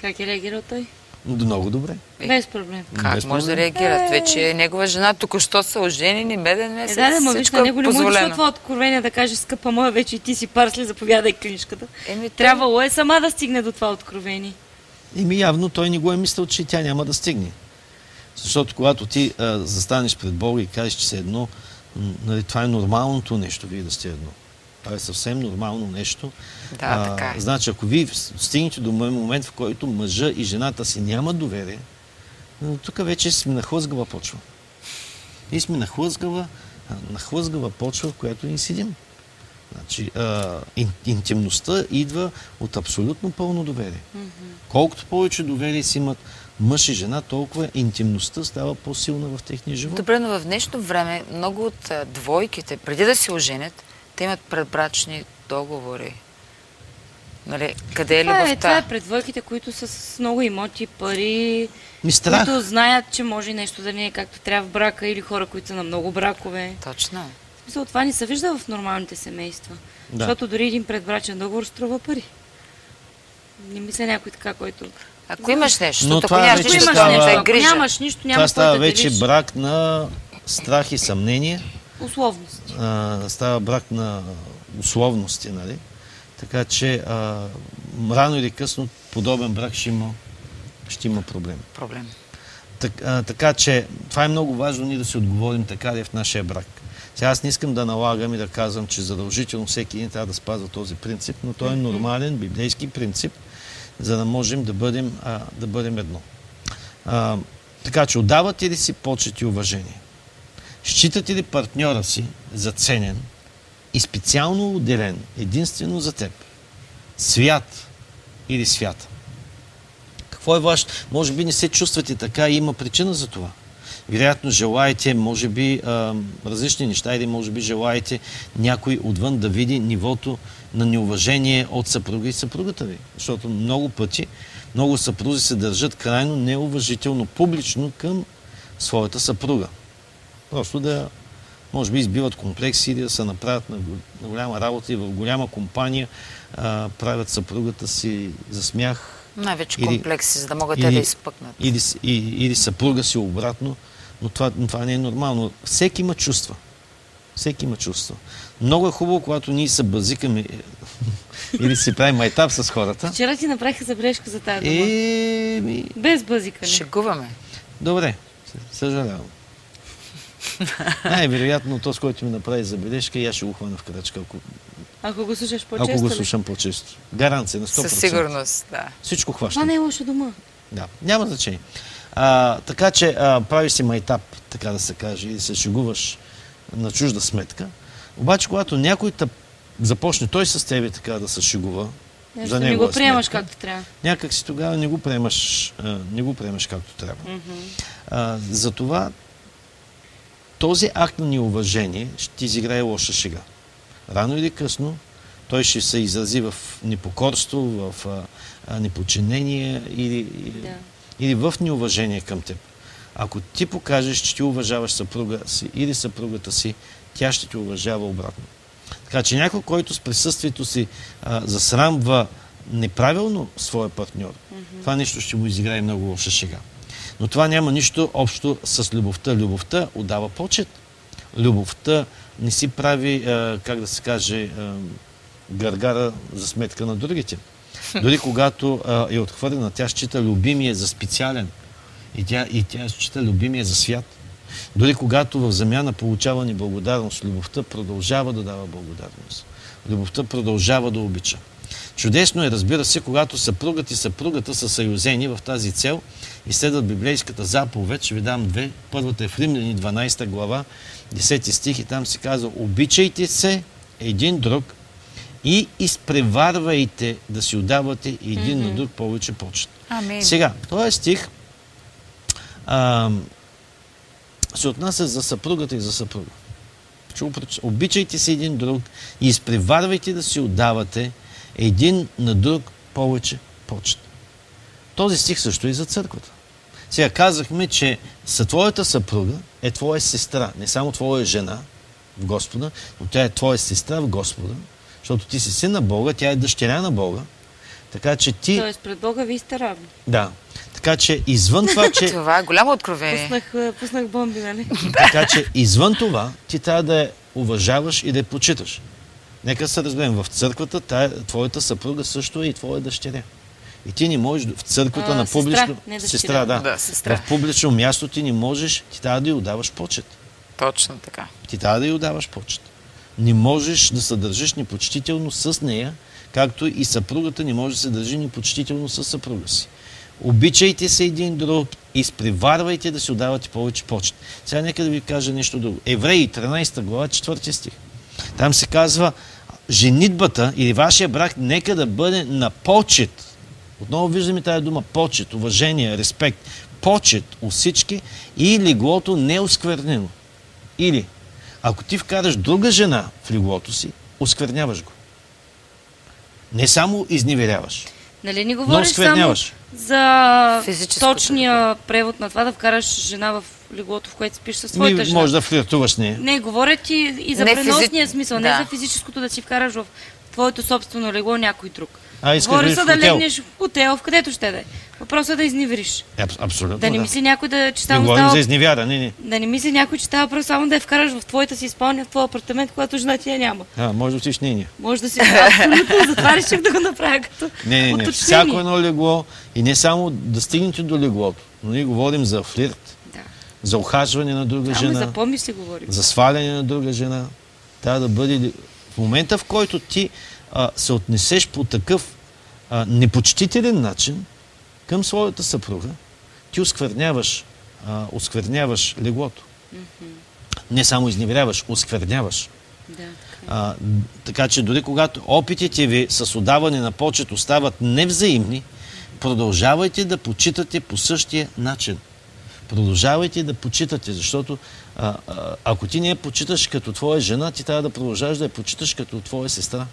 Как е реагирал той? Много добре. Без проблем. Как Без може да проблем. реагират? Вече е негова жена, току-що са оженени, меден Е, месец. да, да, ма виж, на е него не му е позволено. това откровение да каже, скъпа моя, вече и ти си парсли, заповядай книжката. Еми, Трябвало е сама да стигне до това откровение. И ми явно той не го е мислил, че тя няма да стигне. Защото когато ти а, застанеш пред Бога и кажеш, че си едно, нали, това е нормалното нещо, вие да сте едно. Това е съвсем нормално нещо. Да, така е. Значи, ако вие с- стигнете до момент, в който мъжа и жената си нямат доверие, тук вече сме на хлъзгава почва. Ние сме на хлъзгава, на хлъзгава почва, в която ни седим. Значи, а, ин, интимността идва от абсолютно пълно доверие. Колкото повече доверие си имат мъж и жена, толкова интимността става по-силна в техния живот. Добре, но в днешно време много от двойките, преди да се оженят, те имат предбрачни договори. Нали, къде е Това е, любовта? това е пред двойките, които са с много имоти, пари, Ми страх. които знаят, че може нещо да не е както трябва в брака или хора, които са на много бракове. Точно. В смисъл, това не се вижда в нормалните семейства. Да. Защото дори един предбрачен договор струва пари. Не мисля някой така, който... Ако имаш нещо, Но ако това нямаш вече Ако нищо, имаш става- не нещо, ако нямаш нищо, няма Това става да вече делиш. брак на страх и съмнение, Условност. а, става брак на условности, нали? Така че а, рано или късно подобен брак ще има, ще има проблем. Проблем. Так, а, така че това е много важно ние да си отговорим така ли е в нашия брак. Сега аз не искам да налагам и да казвам, че задължително всеки един трябва да спазва този принцип, но той е нормален библейски принцип, за да можем да бъдем, а, да бъдем едно. А, така че отдавате ли си почет и уважение? Считате ли партньора си за ценен и специално отделен единствено за теб? Свят или свята? Какво е ваш? Може би не се чувствате така и има причина за това. Вероятно желаете, може би, различни неща или може би желаете някой отвън да види нивото на неуважение от съпруга и съпругата ви. Защото много пъти, много съпрузи се държат крайно неуважително, публично към своята съпруга. Просто да, може би, избиват комплекси или да се направят на, на голяма работа и в голяма компания а, правят съпругата си за смях. Най-вече Или- комплекси, за да могат те или- да изпъкнат. Или, с- и, или съпруга си обратно, но това, но това не е нормално. Всеки има чувства. Всеки има чувства. Много е хубаво, когато ние се базикаме или си правим майтап с хората. Вчера ти направиха забележка за тази дума. Е, ми, Без бъзикане. Шегуваме. добре, съжалявам. Най-вероятно, този, който ми направи забележка, и аз ще го хвана в крачка, ако, Ако го слушаш по-често. ако го слушам по-често. Гаранция на 100%. Със сигурност, да. Всичко Това хващам. не е лоша дума. Да, няма значение. А, така че а, правиш си майтап, така да се каже, и се шегуваш на чужда сметка. Обаче, когато някой тъп започне той с тебе така да се шегува, Нещо за не го приемаш сметка, както трябва. някак си тогава не го приемаш, а, не го приемаш както трябва. Мгм. А, затова този акт на неуважение ще изиграе лоша шега. Рано или късно той ще се изрази в непокорство, в а, неподчинение или, Да. или в неуважение към теб. Ако ти покажеш, че ти уважаваш съпруга си или съпругата си, тя ще те уважава обратно. Така че някой, който с присъствието си а, засрамва неправилно своя партньор, това нещо ще му изиграе много лоша шега. Но това няма нищо общо с любовта. Любовта отдава почет. Любовта не си прави, а, как да се каже, а, гаргара за сметка на другите. Дори когато а, е отхвърлена, тя счита любимия за специален. И тя, и тя счита любимия за свят. Дори когато в замяна получава неблагодарност, любовта продължава да дава благодарност. Любовта продължава да обича. Чудесно е, разбира се, когато съпругът и съпругата са съюзени в тази цел и следват библейската заповед. Ще ви дам две. Първата е в Римляни 12 глава, 10 стих и там се казва Обичайте се един друг и изпреварвайте да си отдавате един на друг повече почет. Амин. Сега, този стих а, се отнася за съпругата и за съпруга. Обичайте се един друг и изпреварвайте да си отдавате един на друг повече почет. Този стих също е и за църквата. Сега казахме, че са твоята съпруга е твоя сестра, не само твоя жена в Господа, но тя е твоя сестра в Господа, защото ти си син на Бога, тя е дъщеря на Бога. Така че ти... Тоест, пред Бога вие сте равни. Да. Така че извън това, че, Това е голямо откровение. Пуснах, а, пуснах бомби, нали? така, че извън това, ти трябва да я уважаваш и да я почиташ. Нека се разберем, в църквата тая, твоята съпруга също е и твоя дъщеря. И ти не можеш в църквата А, на сестра, публично... не дъщеря. сестра, да. Да, сестра. В публично място ти не можеш, ти трябва да й отдаваш почет. Точно така. Ти трябва да й отдаваш почет. Не можеш да се държиш непочтително с нея, както и съпругата не може да се държи непочтително с съпруга си. Обичайте се един друг, изпреварвайте да си отдавате повече почет. Сега нека да ви кажа нещо друго. Евреи, 13 глава, 4 стих. Там се казва, женитбата или вашия брак нека да бъде на почет. Отново виждаме тази дума почет, уважение, респект. Почет у всички и леглото неосквернено. Или, ако ти вкараш друга жена в леглото си, оскверняваш го. Не само изневеряваш. Нали не Но говориш само за точния превод на това да вкараш жена в леглото, в което спиш със своята Ми, жена. може да флиртуваш с нея. Не, говорят и, и за Не преносния физи- смисъл, да. не за физическото да си вкараш в твоето собствено легло някой друг. А, искаш Говори да се да легнеш в хотел, в където ще да е. Въпросът е да изневериш. Е, аб- абсолютно. Да не да. мисли някой да, че Не говорим става... за изневяра. Не, не. Да не мисли някой, че става просто само да я вкараш в твоята си спалня, в твоя апартамент, когато жена ти я няма. А, може да отиш в нейния. Може да си абсолютно затова реших да го направя като Не, не, не. уточнение. Всяко едно легло и не само да стигнете до леглото, но ние говорим за флирт, Да. за ухажване на друга Само жена, за помисли говорим. за сваляне на друга жена. Трябва да бъде в момента, в който ти а, се отнесеш по такъв а, непочтителен начин към своята съпруга, ти оскверняваш, а, оскверняваш леглото. Не само изневеряваш, оскверняваш. Да, така. е. А, така че дори когато опитите ви с отдаване на почет остават невзаимни, продължавайте да почитате по същия начин. Продължавайте да почитате, защото а, а, ако ти не я почиташ като твоя жена, ти трябва да продължаваш да я почиташ като твоя сестра.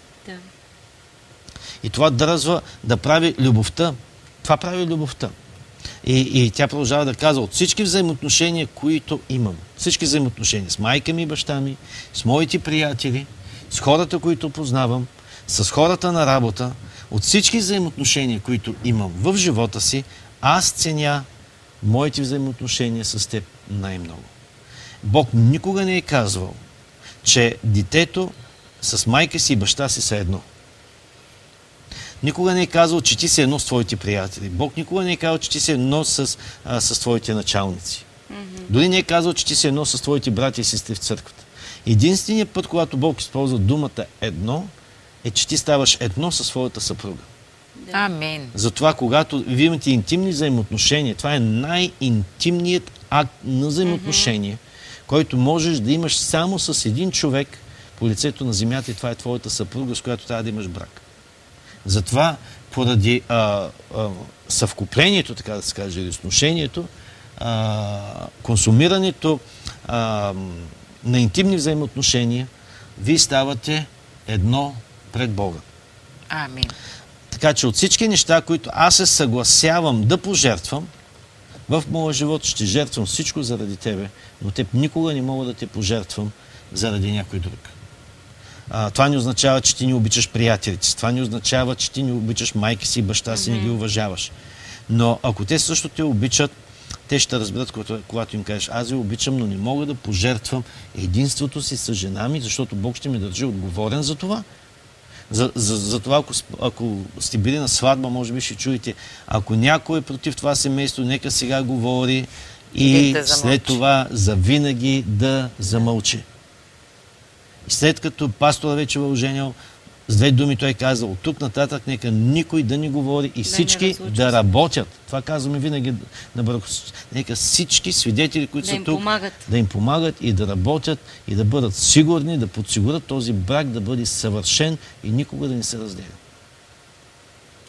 И това дръзва да прави любовта. Това прави любовта. И, и тя продължава да казва, от всички взаимоотношения, които имам, всички взаимоотношения с майка ми и баща ми, с моите приятели, с хората, които познавам, с хората на работа, от всички взаимоотношения, които имам в живота си, аз ценя моите взаимоотношения с теб най-много. Бог никога не е казвал, че детето с майка си и баща си са едно. Никога не е казал, че ти си едно с твоите приятели. Бог никога не е казал, че ти си едно с, а, с твоите началници. Mm-hmm. Дори не е казал, че ти си едно с твоите брати и сестри в църквата. Единственият път, когато Бог използва думата едно, е, че ти ставаш едно със своята съпруга. Амин. Затова, когато вие имате интимни взаимоотношения, това е най-интимният акт на взаимоотношение, mm-hmm. който можеш да имаш само с един човек по лицето на земята и това е твоята съпруга, с която трябва да имаш брак. Затова, поради а, а, съвкуплението, така да се каже, или сношението, а, консумирането а, на интимни взаимоотношения, вие ставате едно пред Бога. Амин. Така че от всички неща, които аз се съгласявам да пожертвам, в моя живот ще жертвам всичко заради тебе, но теб никога не мога да те пожертвам заради някой друг. А, това не означава, че ти не обичаш приятелите си. Това не означава, че ти не обичаш майка си и баща си, mm-hmm. не ги уважаваш. Но ако те също те обичат, те ще разберат, когато, когато им кажеш, аз ви обичам, но не мога да пожертвам единството си с жена ми, защото Бог ще ме държи отговорен за това. За, за, за това, ако, ако сте били на сватба, може би ще чуете, ако някой е против това семейство, нека сега говори и да след това завинаги да замълчи. И след като пастора вече е оженял, с две думи той каза, от тук нататък нека никой да ни говори и всички да, да работят. Това казваме винаги на бърко. Нека всички свидетели, които да са тук, помагат. да им помагат и да работят и да бъдат сигурни, да подсигурят този брак да бъде съвършен и никога да не се разделя.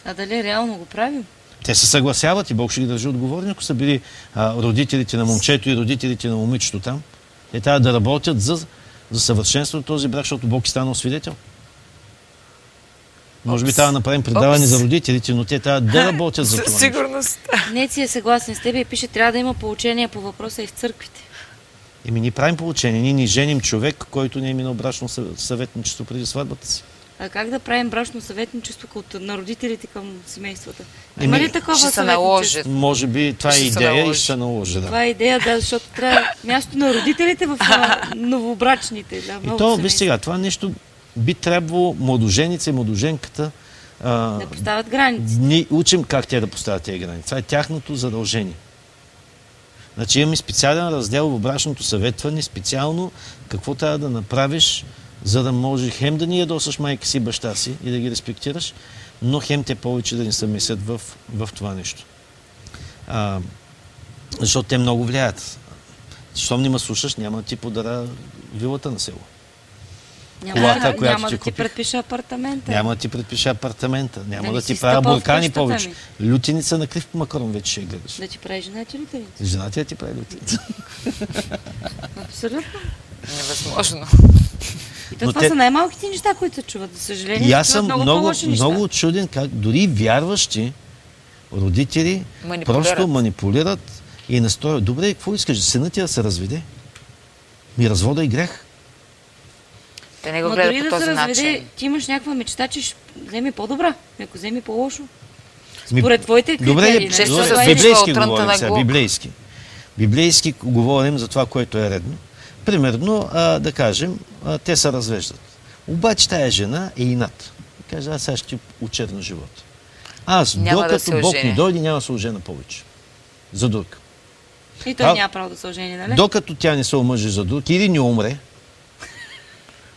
А дали реално го правим? Те се съгласяват и Бог ще ги държи отговорни, ако са били а, родителите на момчето и родителите на момичето там. Те трябва да работят за, за съвършенство на този брак, защото Бог е станал свидетел. Може би трябва да направим предаване Опс. за родителите, но те трябва да работят за това. Със сигурност. Не си е съгласен с теб и пише, трябва да има получение по въпроса и в църквите. Еми, ние правим получение. Ние ни женим човек, който не е минал брачно съ- съветничество преди сватбата си. А как да правим брачно съветничество от, на родителите към семействата? Еми, Има ли такова Ще се наложи. Може би това е Ще се идея и ще се наложи. Да. Това е идея, да, защото трябва място на родителите в новобрачните. Да, И то, виж сега, това нещо би трябвало младоженица и младоженката а, Да поставят граници. Ние учим как те да поставят тези граници. Това е тяхното задължение. Значи имаме специален раздел в брачното съветване, специално какво трябва да направиш, за да може хем да ни ядосаш майка си баща си и да ги респектираш, но хем те повече да не се месят в, в това нещо. А, защото те много влияят. Щом не ме слушаш, няма да ти подаря вилата на село. Няма, колата, да, която няма ти да ти купих. предпиша апартамента. Няма да ти предпиша апартамента, няма Да да, не ти правя буркани повече. ми. Лютеница на крив макарон вече ще гледаш. Да ти прави жена ти родители. Жена ти да ти прави лютеница. Абсолютно. Невъзможно. И то Но това те- са най-малките неща, които се чуват. За съжаление, И се аз съм много, много, чуден как дори вярващи родители Манипулират. просто манипулират и настроят. Добре, какво искаш? Синът ти да се разведе? Ми развода и грех. Те не го гледат дори по да се този разведе, начин. ти имаш някаква мечта, че ще вземе по-добра. Ако вземе по-лошо. Според твоите Добре, критерии. Често добре, се библейски говорим сега, библейски. Библейски говорим за това, което е редно. Примерно, а, да кажем, а, те се развеждат. Обаче тая жена е инат. И Каже, аз сега ще ти очерна живота. Аз, Няма да докато се Бог ожени. ми дойде, няма да се ожена повече. За друг. И той А- няма право да се ожени, нали? Докато тя не се омъжи за друг или не умре,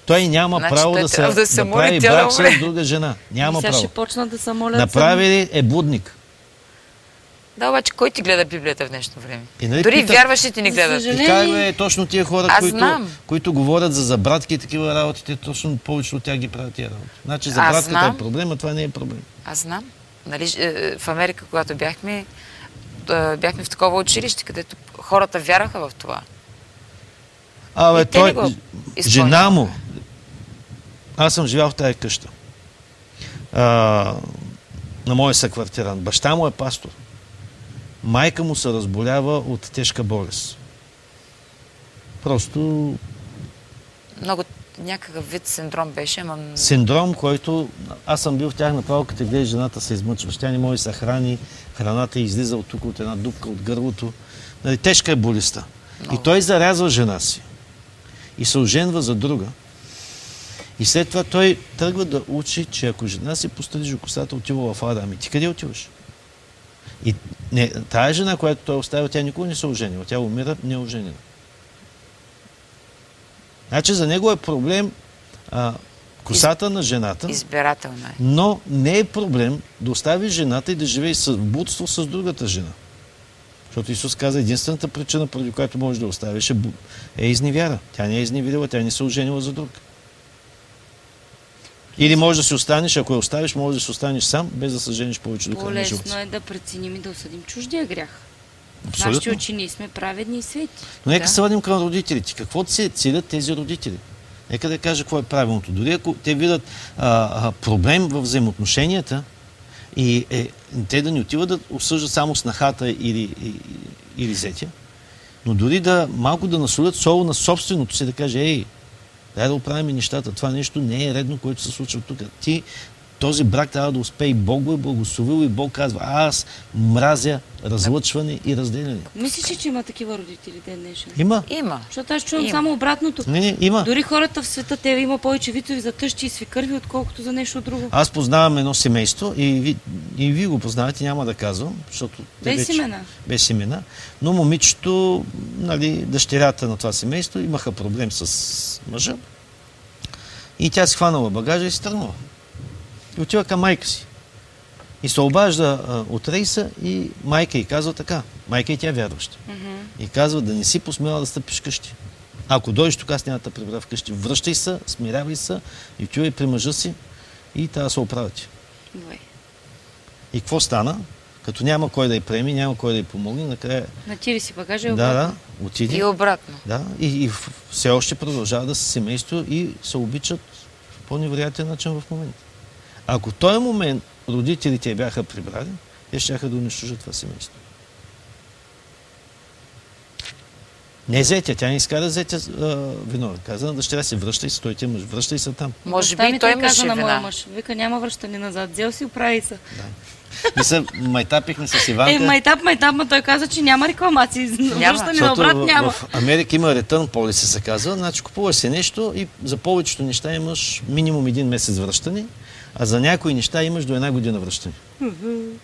той няма Значи право той да се, да се да прави да брак с друга жена. и Няма сега право. ще почна да се моля Направи ли е блудник. Да, обаче кой ти гледа Библията в днешно време? И нали Дори питат- вярващите ни гледат. И как бе, точно тия хора, Аз които, знам. които говорят за забратки и такива работи, те точно повече от тях ги правят тия работи. Значи забратката е проблем, а това не е проблем. Аз знам. Нали, е, в Америка, когато бяхме, е, бяхме в такова училище, където хората вяраха в това. Абе, той, жена му, аз съм живял в тая къща, а, на моя съквартирант. Баща му е пастор. Майка му се разболява от тежка болест. Просто Много някакъв вид синдром беше, ама... синдром, който аз съм бил в тях направо, като гледа жената се измъчва. Тя не може да се храни, храната излиза от тук, от една дупка, от гърлото. Нали, тежка е болестта. И той зарязва жена си. И се оженва за друга. И след това той тръгва да учи, че ако жена си пострижи косата, отива в ада. Ами ти къде отиваш? И не, тая жена, която той оставил, тя никога не се оженила. Тя умира неоженена. Значи за него е проблем а, косата на жената, Избирателна е. но не е проблем да остави жената и да живее с будство с другата жена. Защото Исус каза, единствената причина, поради която можеш да оставиш е, е изневяра. Тя не е изневирила, тя не се оженила за друг. Или можеш да си останеш, ако я оставиш, можеш да си останеш сам, без да се жениш повече до края на живота. По-лесно е да преценим и да осъдим чуждия грях. Абсолютно. нашите очи ние сме праведни и свети. Но нека Да. се върнем към родителите. Какво целят тези родители? Нека да кажа какво е правилното. Дори ако те видят а, а, проблем в взаимоотношенията и е, те да не отиват да осъждат само снахата или, и- или зетя, но дори да малко да насолят соло на собственото си, да каже, ей, дай да оправим нещата. Това нещо не е редно, което се случва тук. Ти този брак трябва да успее и Бог го е благословил и Бог казва, аз мразя разлъчване и разделяне. Мислиш ли, че има такива родители ден днешен? Има. Има. Защото аз чувам Има. само обратното. Не, не, има. Дори хората в света, те има повече вицови за тъщи и свикърви, отколкото за нещо друго. Аз познавам едно семейство и ви, и ви го познавате, няма да казвам, защото... те Без имена. Без имена. Но момичето, нали, дъщерята на това семейство имаха проблем с мъжа. И тя си хванала багажа и си тръгнала. И отива към майка си. И се обажда а, от рейса и майка й казва така. Майка и тя е вярваща. И казва да не си посмела да стъпиш къщи. Ако дойдеш тук, аз няма да прибера вкъщи. Връщай се, смирявай се и отивай при мъжа си и трябва да се оправите. Добре. И какво стана? Като няма кой да й преми, няма кой да й помогне, накрая... Натири си багажа и Да, да, обратно. отиде. И обратно. Да, и, и все още продължава да са семейство и се обичат по невероятен начин в момента. Ако в този момент родителите я бяха прибрали, те ще да унищожат това семейство. Не зетя, тя не изкара зетя а, виновен. Каза на дъщеря си, връщай се, той ти е мъж, връщай се там. Може би той каза на моя мъж. Вика, няма връщане назад. Взел си, оправи се. И се майтапихме с Иванка. Е, майтап, майтап, ма той каза, че няма рекламации. Връщане Защото назад в, няма. в Америка има return policy, се казва. Значи купуваш се нещо и за повечето неща имаш минимум един месец връщане, а за някои неща имаш до една година връщане.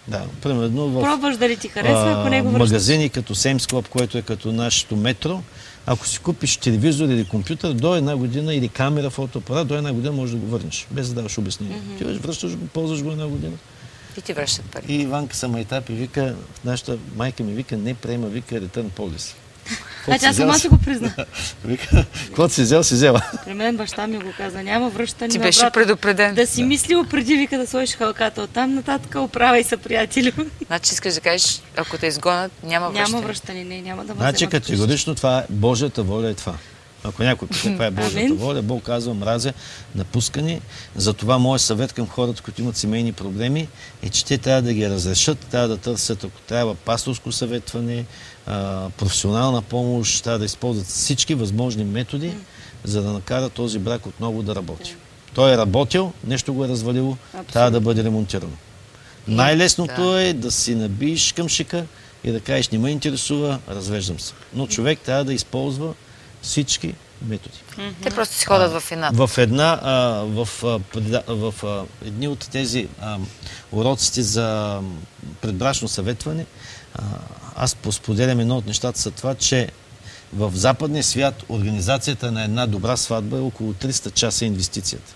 Да, примерно в Пробваш дали ти харесва, ако не го връщаш. магазини като Club, което е като нашето метро, ако си купиш телевизор или компютър, до една година или камера, фотоапарат, до една година можеш да го върнеш, без да даваш обяснение. Ти връщаш го, ползваш го една година. И ти връщат пари. И Иванка са майтап и вика, нашата майка ми вика, не приема, вика return policy. А тя сама си го призна. Вика, каквото си взел, си взела. При мен баща ми го каза. Няма връщане Ти беше предупреден. Да си мислил преди вика да сложиш халката от там нататък, оправяй се, приятелю. Значи искаш да кажеш, ако те изгонят, няма връщане. Няма връщане, не, няма да ме Значи категорично това е Божията воля е това. Ако някой пита каква е Божията воля, Бог казва мразя напускане. Затова моят съвет към хората, които имат семейни проблеми, е, че те трябва да ги разрешат, трябва да търсят, ако трябва, пасторско съветване, професионална помощ, трябва да използват всички възможни методи, за да накарат този брак отново да работи. Той е работил, нещо го е развалило, трябва да бъде ремонтирано. Най-лесното е да си набиеш към шика и да кажеш, не ме интересува, развеждам се. Но човек трябва да използва всички методи. Те просто си ходят в инат. В една, в, в а, едни от тези уроците за предбрачно съветване, аз посподелям едно от нещата са това, че в западния свят организацията на една добра сватба е около 300 часа инвестицията.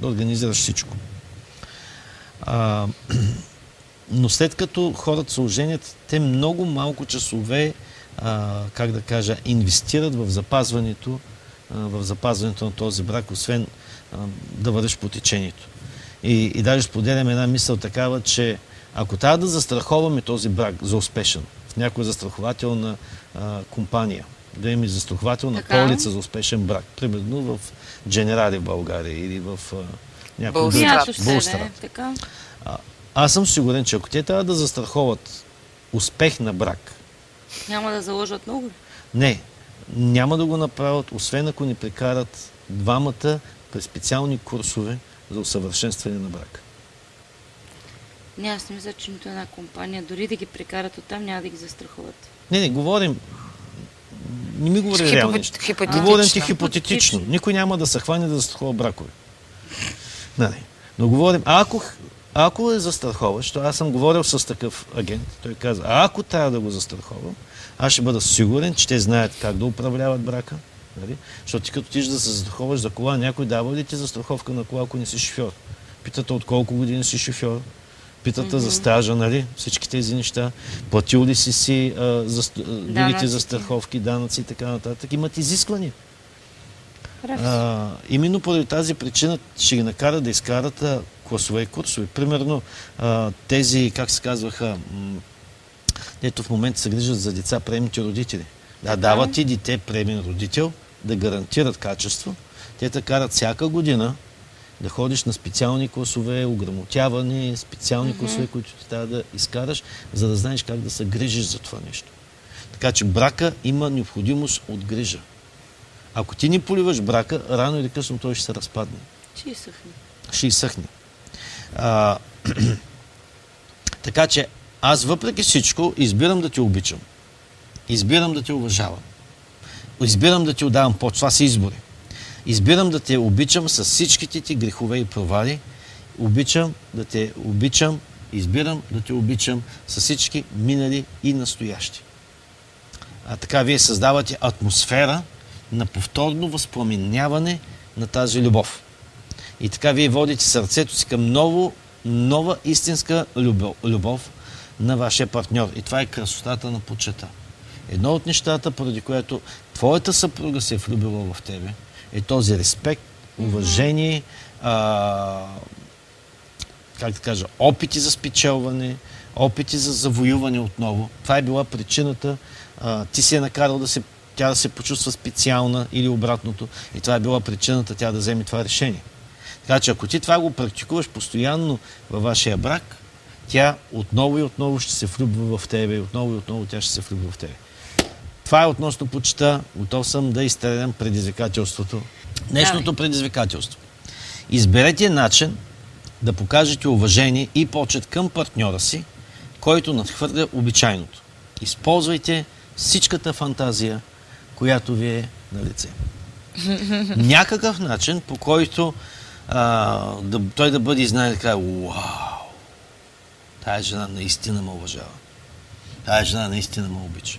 Да организираш всичко. А, но след като хората се оженят, те много малко часове, а, как да кажа, инвестират в запазването, а, в запазването на този брак, освен а, да вървиш по течението. И, и даже споделям една мисъл такава, че ако трябва да застраховаме този брак за успешен в някоя застрахователна а, компания, да има и застрахователна Така. полица за успешен брак, примерно в Дженерали в България или в а, някой Булстрат. Аз съм сигурен, че ако те трябва да застраховат успех на брак. Няма да заложат много. Не, няма да го направят, освен ако ни прекарат двамата през специални курсове за усъвършенстване на брака. Не, аз не мисля, че нито една компания, дори да ги прекарат оттам, няма да ги застрахуват. Не, не, говорим. Не ми говори Хипо- хипотетично. Говорим ти хипотетично. Никой няма да се хване да застрахова бракове. Нали. Но говорим, а ако, ако е застраховаш, аз съм говорил с такъв агент, той каза, а ако трябва да го застраховам, аз ще бъда сигурен, че те знаят как да управляват брака. Нали? Защото ти като тиш да се застраховаш за кола, някой дава ли ти застраховка на кола, ако не си шофьор? Питате от колко години си шофьор? Питате за стажа, нали? Всички тези неща. Платил ли си си а, за, другите застраховки, данъци и така нататък. Имат изисквания. А, именно поради тази причина ще ги накара да изкарат класове и курсове. Примерно тези, как се казваха, ето в момента се грижат за деца, приемните родители. Да, дават ти дете премен родител, да гарантират качество. Те те карат всяка година да ходиш на специални класове, ограмотяване, специални класове, които ти трябва да изкараш, за да знаеш как да се грижиш за това нещо. Така че брака има необходимост от грижа. Ако ти не поливаш брака, рано или късно той ще се разпадне. Ще изсъхне. Ще изсъхне. А, така че аз въпреки всичко избирам да те обичам. Избирам да те уважавам. Избирам да ти отдавам по Това са избори. Избирам да те обичам с всичките ти грехове и провали. Обичам да те обичам, избирам да те обичам с всички минали и настоящи. А така вие създавате атмосфера на повторно възпламеняване на тази любов. И така вие водите сърцето си към ново, нова истинска любов, любов на вашия партньор. И това е красотата на почета. Едно от нещата, поради което твоята съпруга се е влюбила в тебе, е този респект, уважение, а, как да кажа, опити за спечелване, опити за завоюване отново. Това е била причината. А, ти си е накарал да се, тя да се почувства специална или обратното. И това е била причината тя да вземе това решение. Така че ако ти това го практикуваш постоянно във вашия брак, тя отново и отново ще се влюбва в тебе, и отново и отново тя ще се влюбва в тебе. Това е относно почета. Готов съм да изстрелям предизвикателството. Днешното предизвикателство. Изберете начин да покажете уважение и почет към партньора си, който надхвърля обичайното. Използвайте всичката фантазия, която ви е на лице. Някакъв начин, по който а, да, той да бъде знае да каже, вау, тая жена наистина ме уважава. Тая жена наистина ме обича.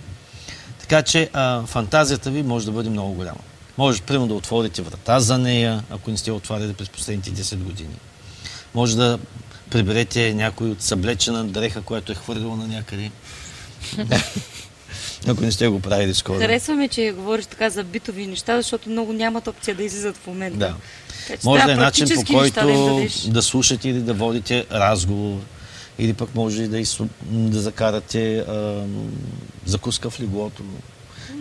Така че а, фантазията ви може да бъде много голяма. Може, примерно, да отворите врата за нея, ако не сте отваряли през последните 10 години. Може да приберете някой от съблечена дреха, която е хвърлила на някъде. ако не сте го правили скоро. Харесваме, че говориш така за битови неща, защото много нямат опция да излизат в момента. Да. Така че Може да е начин по да който дадеш. да слушате или да водите разговор, или пък може да, изсу- да закарате а, закуска в леглото.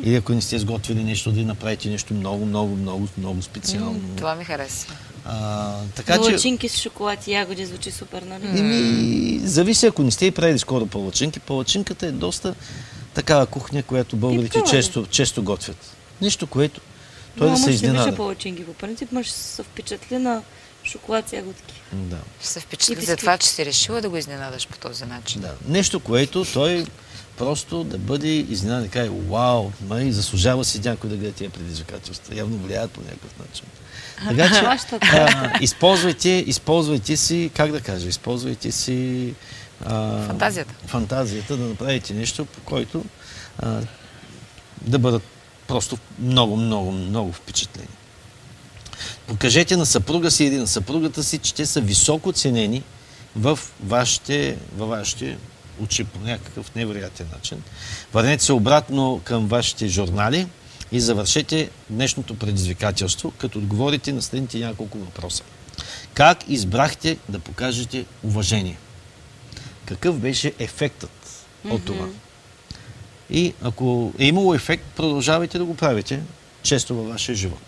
Или ако не сте сготвили нещо, да направите нещо много, много, много, много специално. Това ми хареса. А, така че, Палачинки с шоколад и ягоди звучи супер, нали? еми, зависи ако не сте и правили скоро палачинки. Палачинката е доста такава кухня, която българите Типова, често, често готвят. Нещо, което той Моя да се изненада. палачинки. По принцип мъж се впечатли на шоколад с ягодки. Да. Ще се И впечатли за това, че си решила да го изненадаш по този начин. Да. Нещо, което той просто да бъде изненадан и каже, вау, май, заслужава си някой да гледа тия предизвикателства. Явно влияят по някакъв начин. Така че, а, използвайте, използвайте си, как да кажа, използвайте си а, Фантазията. фантазията да направите нещо, по който а, да бъдат просто много, много, много впечатлени. Покажете на съпруга си или на съпругата си, че те са високо ценени в вашите, във вашите очи по някакъв невероятен начин. Върнете се обратно към вашите журнали и завършете днешното предизвикателство, като отговорите на следните няколко въпроса. Как избрахте да покажете уважение? Какъв беше ефектът от това? И ако е имало ефект, продължавайте да го правите често във вашия живот.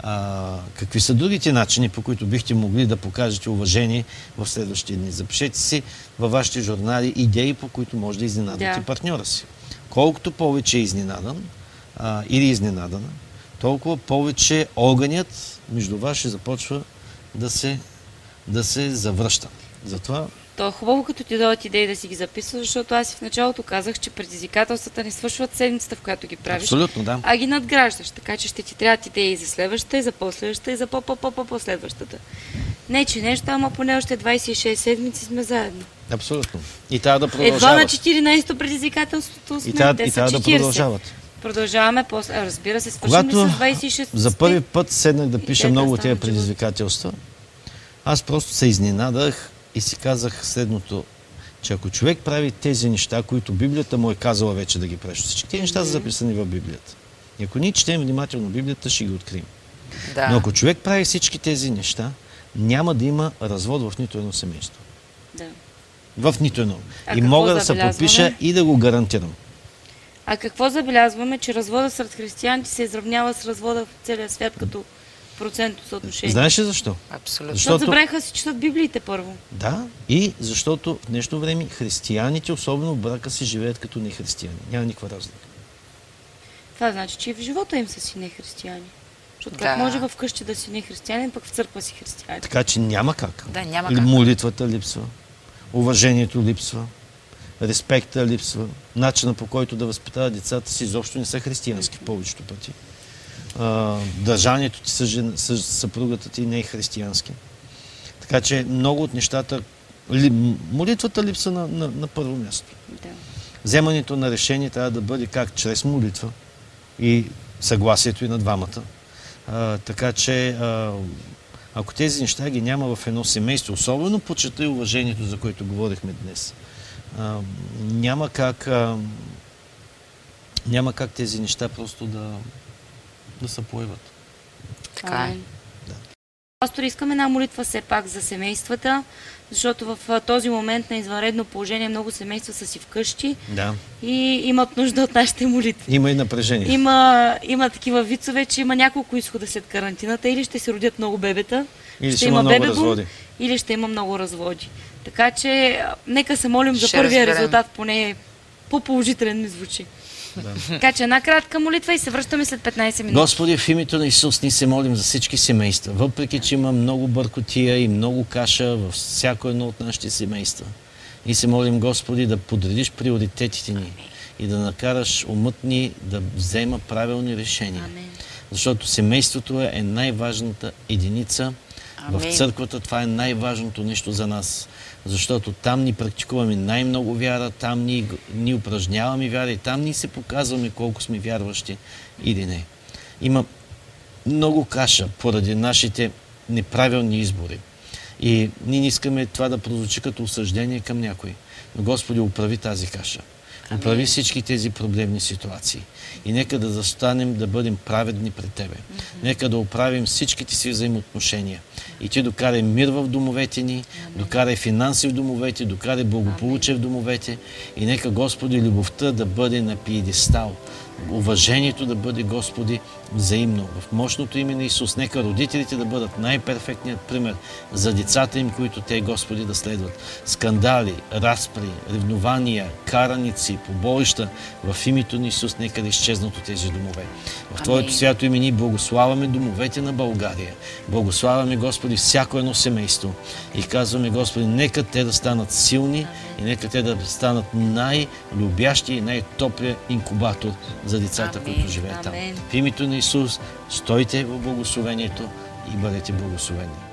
А, какви са другите начини, по които бихте могли да покажете уважение в следващите дни? Запишете си във вашите журнали идеи, по които може да изненадате Да. партньора си. Колкото повече е изненадан а, или изненадана, толкова повече огънят между вас ще започва да се, да се завръща. Затова То е хубаво, като ти дойдат идеи да си ги записваш, защото аз и в началото казах, че предизвикателствата не свършват седмицата, в която ги правиш. абсолютно да. А ги надграждаш, така че ще ти трябват идеи за следващата, и за последващата, и за по-по-по-по-последващата. Не, че нещо, ама поне още 26 седмици сме заедно. Абсолютно. И трябва да Едва на продължават. 14-то предизвикателството сме, И трябва, и трябва да 40. продължават. Продължаваме после. Разбира се, свършим Когато с 26 за първи път седнах да пиша много от стана тези предизвикателства, аз просто се изненадах и си казах следното, че ако човек прави тези неща, които Библията му е казала вече да ги правиш, всички тези неща са записани в Библията. И ако ние четем внимателно Библията, ще ги открием. Да. Но ако човек прави всички тези неща, няма да има развод в нито едно семейство. Да. В нито едно. А и мога да се подпиша и да го гарантирам. А какво забелязваме, че развода сред християните се изравнява с развода в целия свят като процентно съотношение? Знаеш ли защо? Абсолютно. Защото Защото- забравиха си четат Библиите първо. Да, и защото в днешно време християните, особено в брака си, живеят като нехристияни. Няма никаква разлика. Това значи, че и в живота им са си нехристияни. Защото Да. как може в къщи да си нехристиянин, пък в църква си християнин? Така че няма как. Да, няма как. молитвата липсва, уважението липсва, респекта липсва, начина по който да възпитава децата си изобщо не са християнски повечето пъти. А, държанието ти с, съпругата ти не е християнски. Така че много от нещата, ли, молитвата липса на, на, на първо място. Да. Вземането на решение трябва да бъде как? Чрез молитва и съгласието и на двамата. А, така че, а, ако тези неща ги няма в едно семейство, особено почета и уважението, за което говорихме днес, а, няма как, няма как тези неща просто да, да се появат. Така е. Пастор, искам една молитва все пак за семействата, защото в този момент на извънредно положение много семейства са си вкъщи Да. и имат нужда от нашите молитви. Има и напрежение. Има, има такива вицове, че има няколко изхода след карантината. Или ще се родят много бебета, Или ще има много бебебум, разводи. или ще има много разводи. Така че нека се молим за Ще първия разберем. резултат, поне по-положителен ми звучи. Така че една кратка молитва и се връщаме след 15 минути. Господи, в името на Исус ни се молим за всички семейства. Въпреки, че има много бъркотия и много каша във всяко едно от нашите семейства. И се молим, Господи, да подредиш приоритетите ни и да накараш умът ни да взема правилни решения. Амен. Защото семейството е най-важната единица. В Амин. църквата това е най-важното нещо за нас. Защото там ни практикуваме най-много вяра, там ни, ни упражняваме вяра и там ни се показваме колко сме вярващи или не. Има много каша поради нашите неправилни избори. И ние не искаме това да прозвучи като осъждение към някой. Но Господи, оправи тази каша. Оправи всички тези проблемни ситуации. И нека да застанем да бъдем праведни пред Тебе. Нека да оправим всичките си взаимоотношения. И Ти докарай мир в домовете ни, докарай финанси в домовете, докарай благополучие в домовете. И нека, Господи, любовта да бъде на пиедестал. Уважението да бъде, Господи, взаимно. В мощното име на Исус. Нека родителите да бъдат най-перфектният пример за децата им, които те, Господи, да следват. Скандали, разпри, ревнования, караници, побоища в името на Исус нека да изчезнат от тези домове. В Твоето свято име ние благославяме домовете на България. Благославяме, Господи, всяко едно семейство. И казваме, Господи, нека те да станат силни и нека те да станат най-любящи и най-топлия инкубатор за децата, Амин, които живеят там. В името на Исус стойте в благословението и бъдете благословени.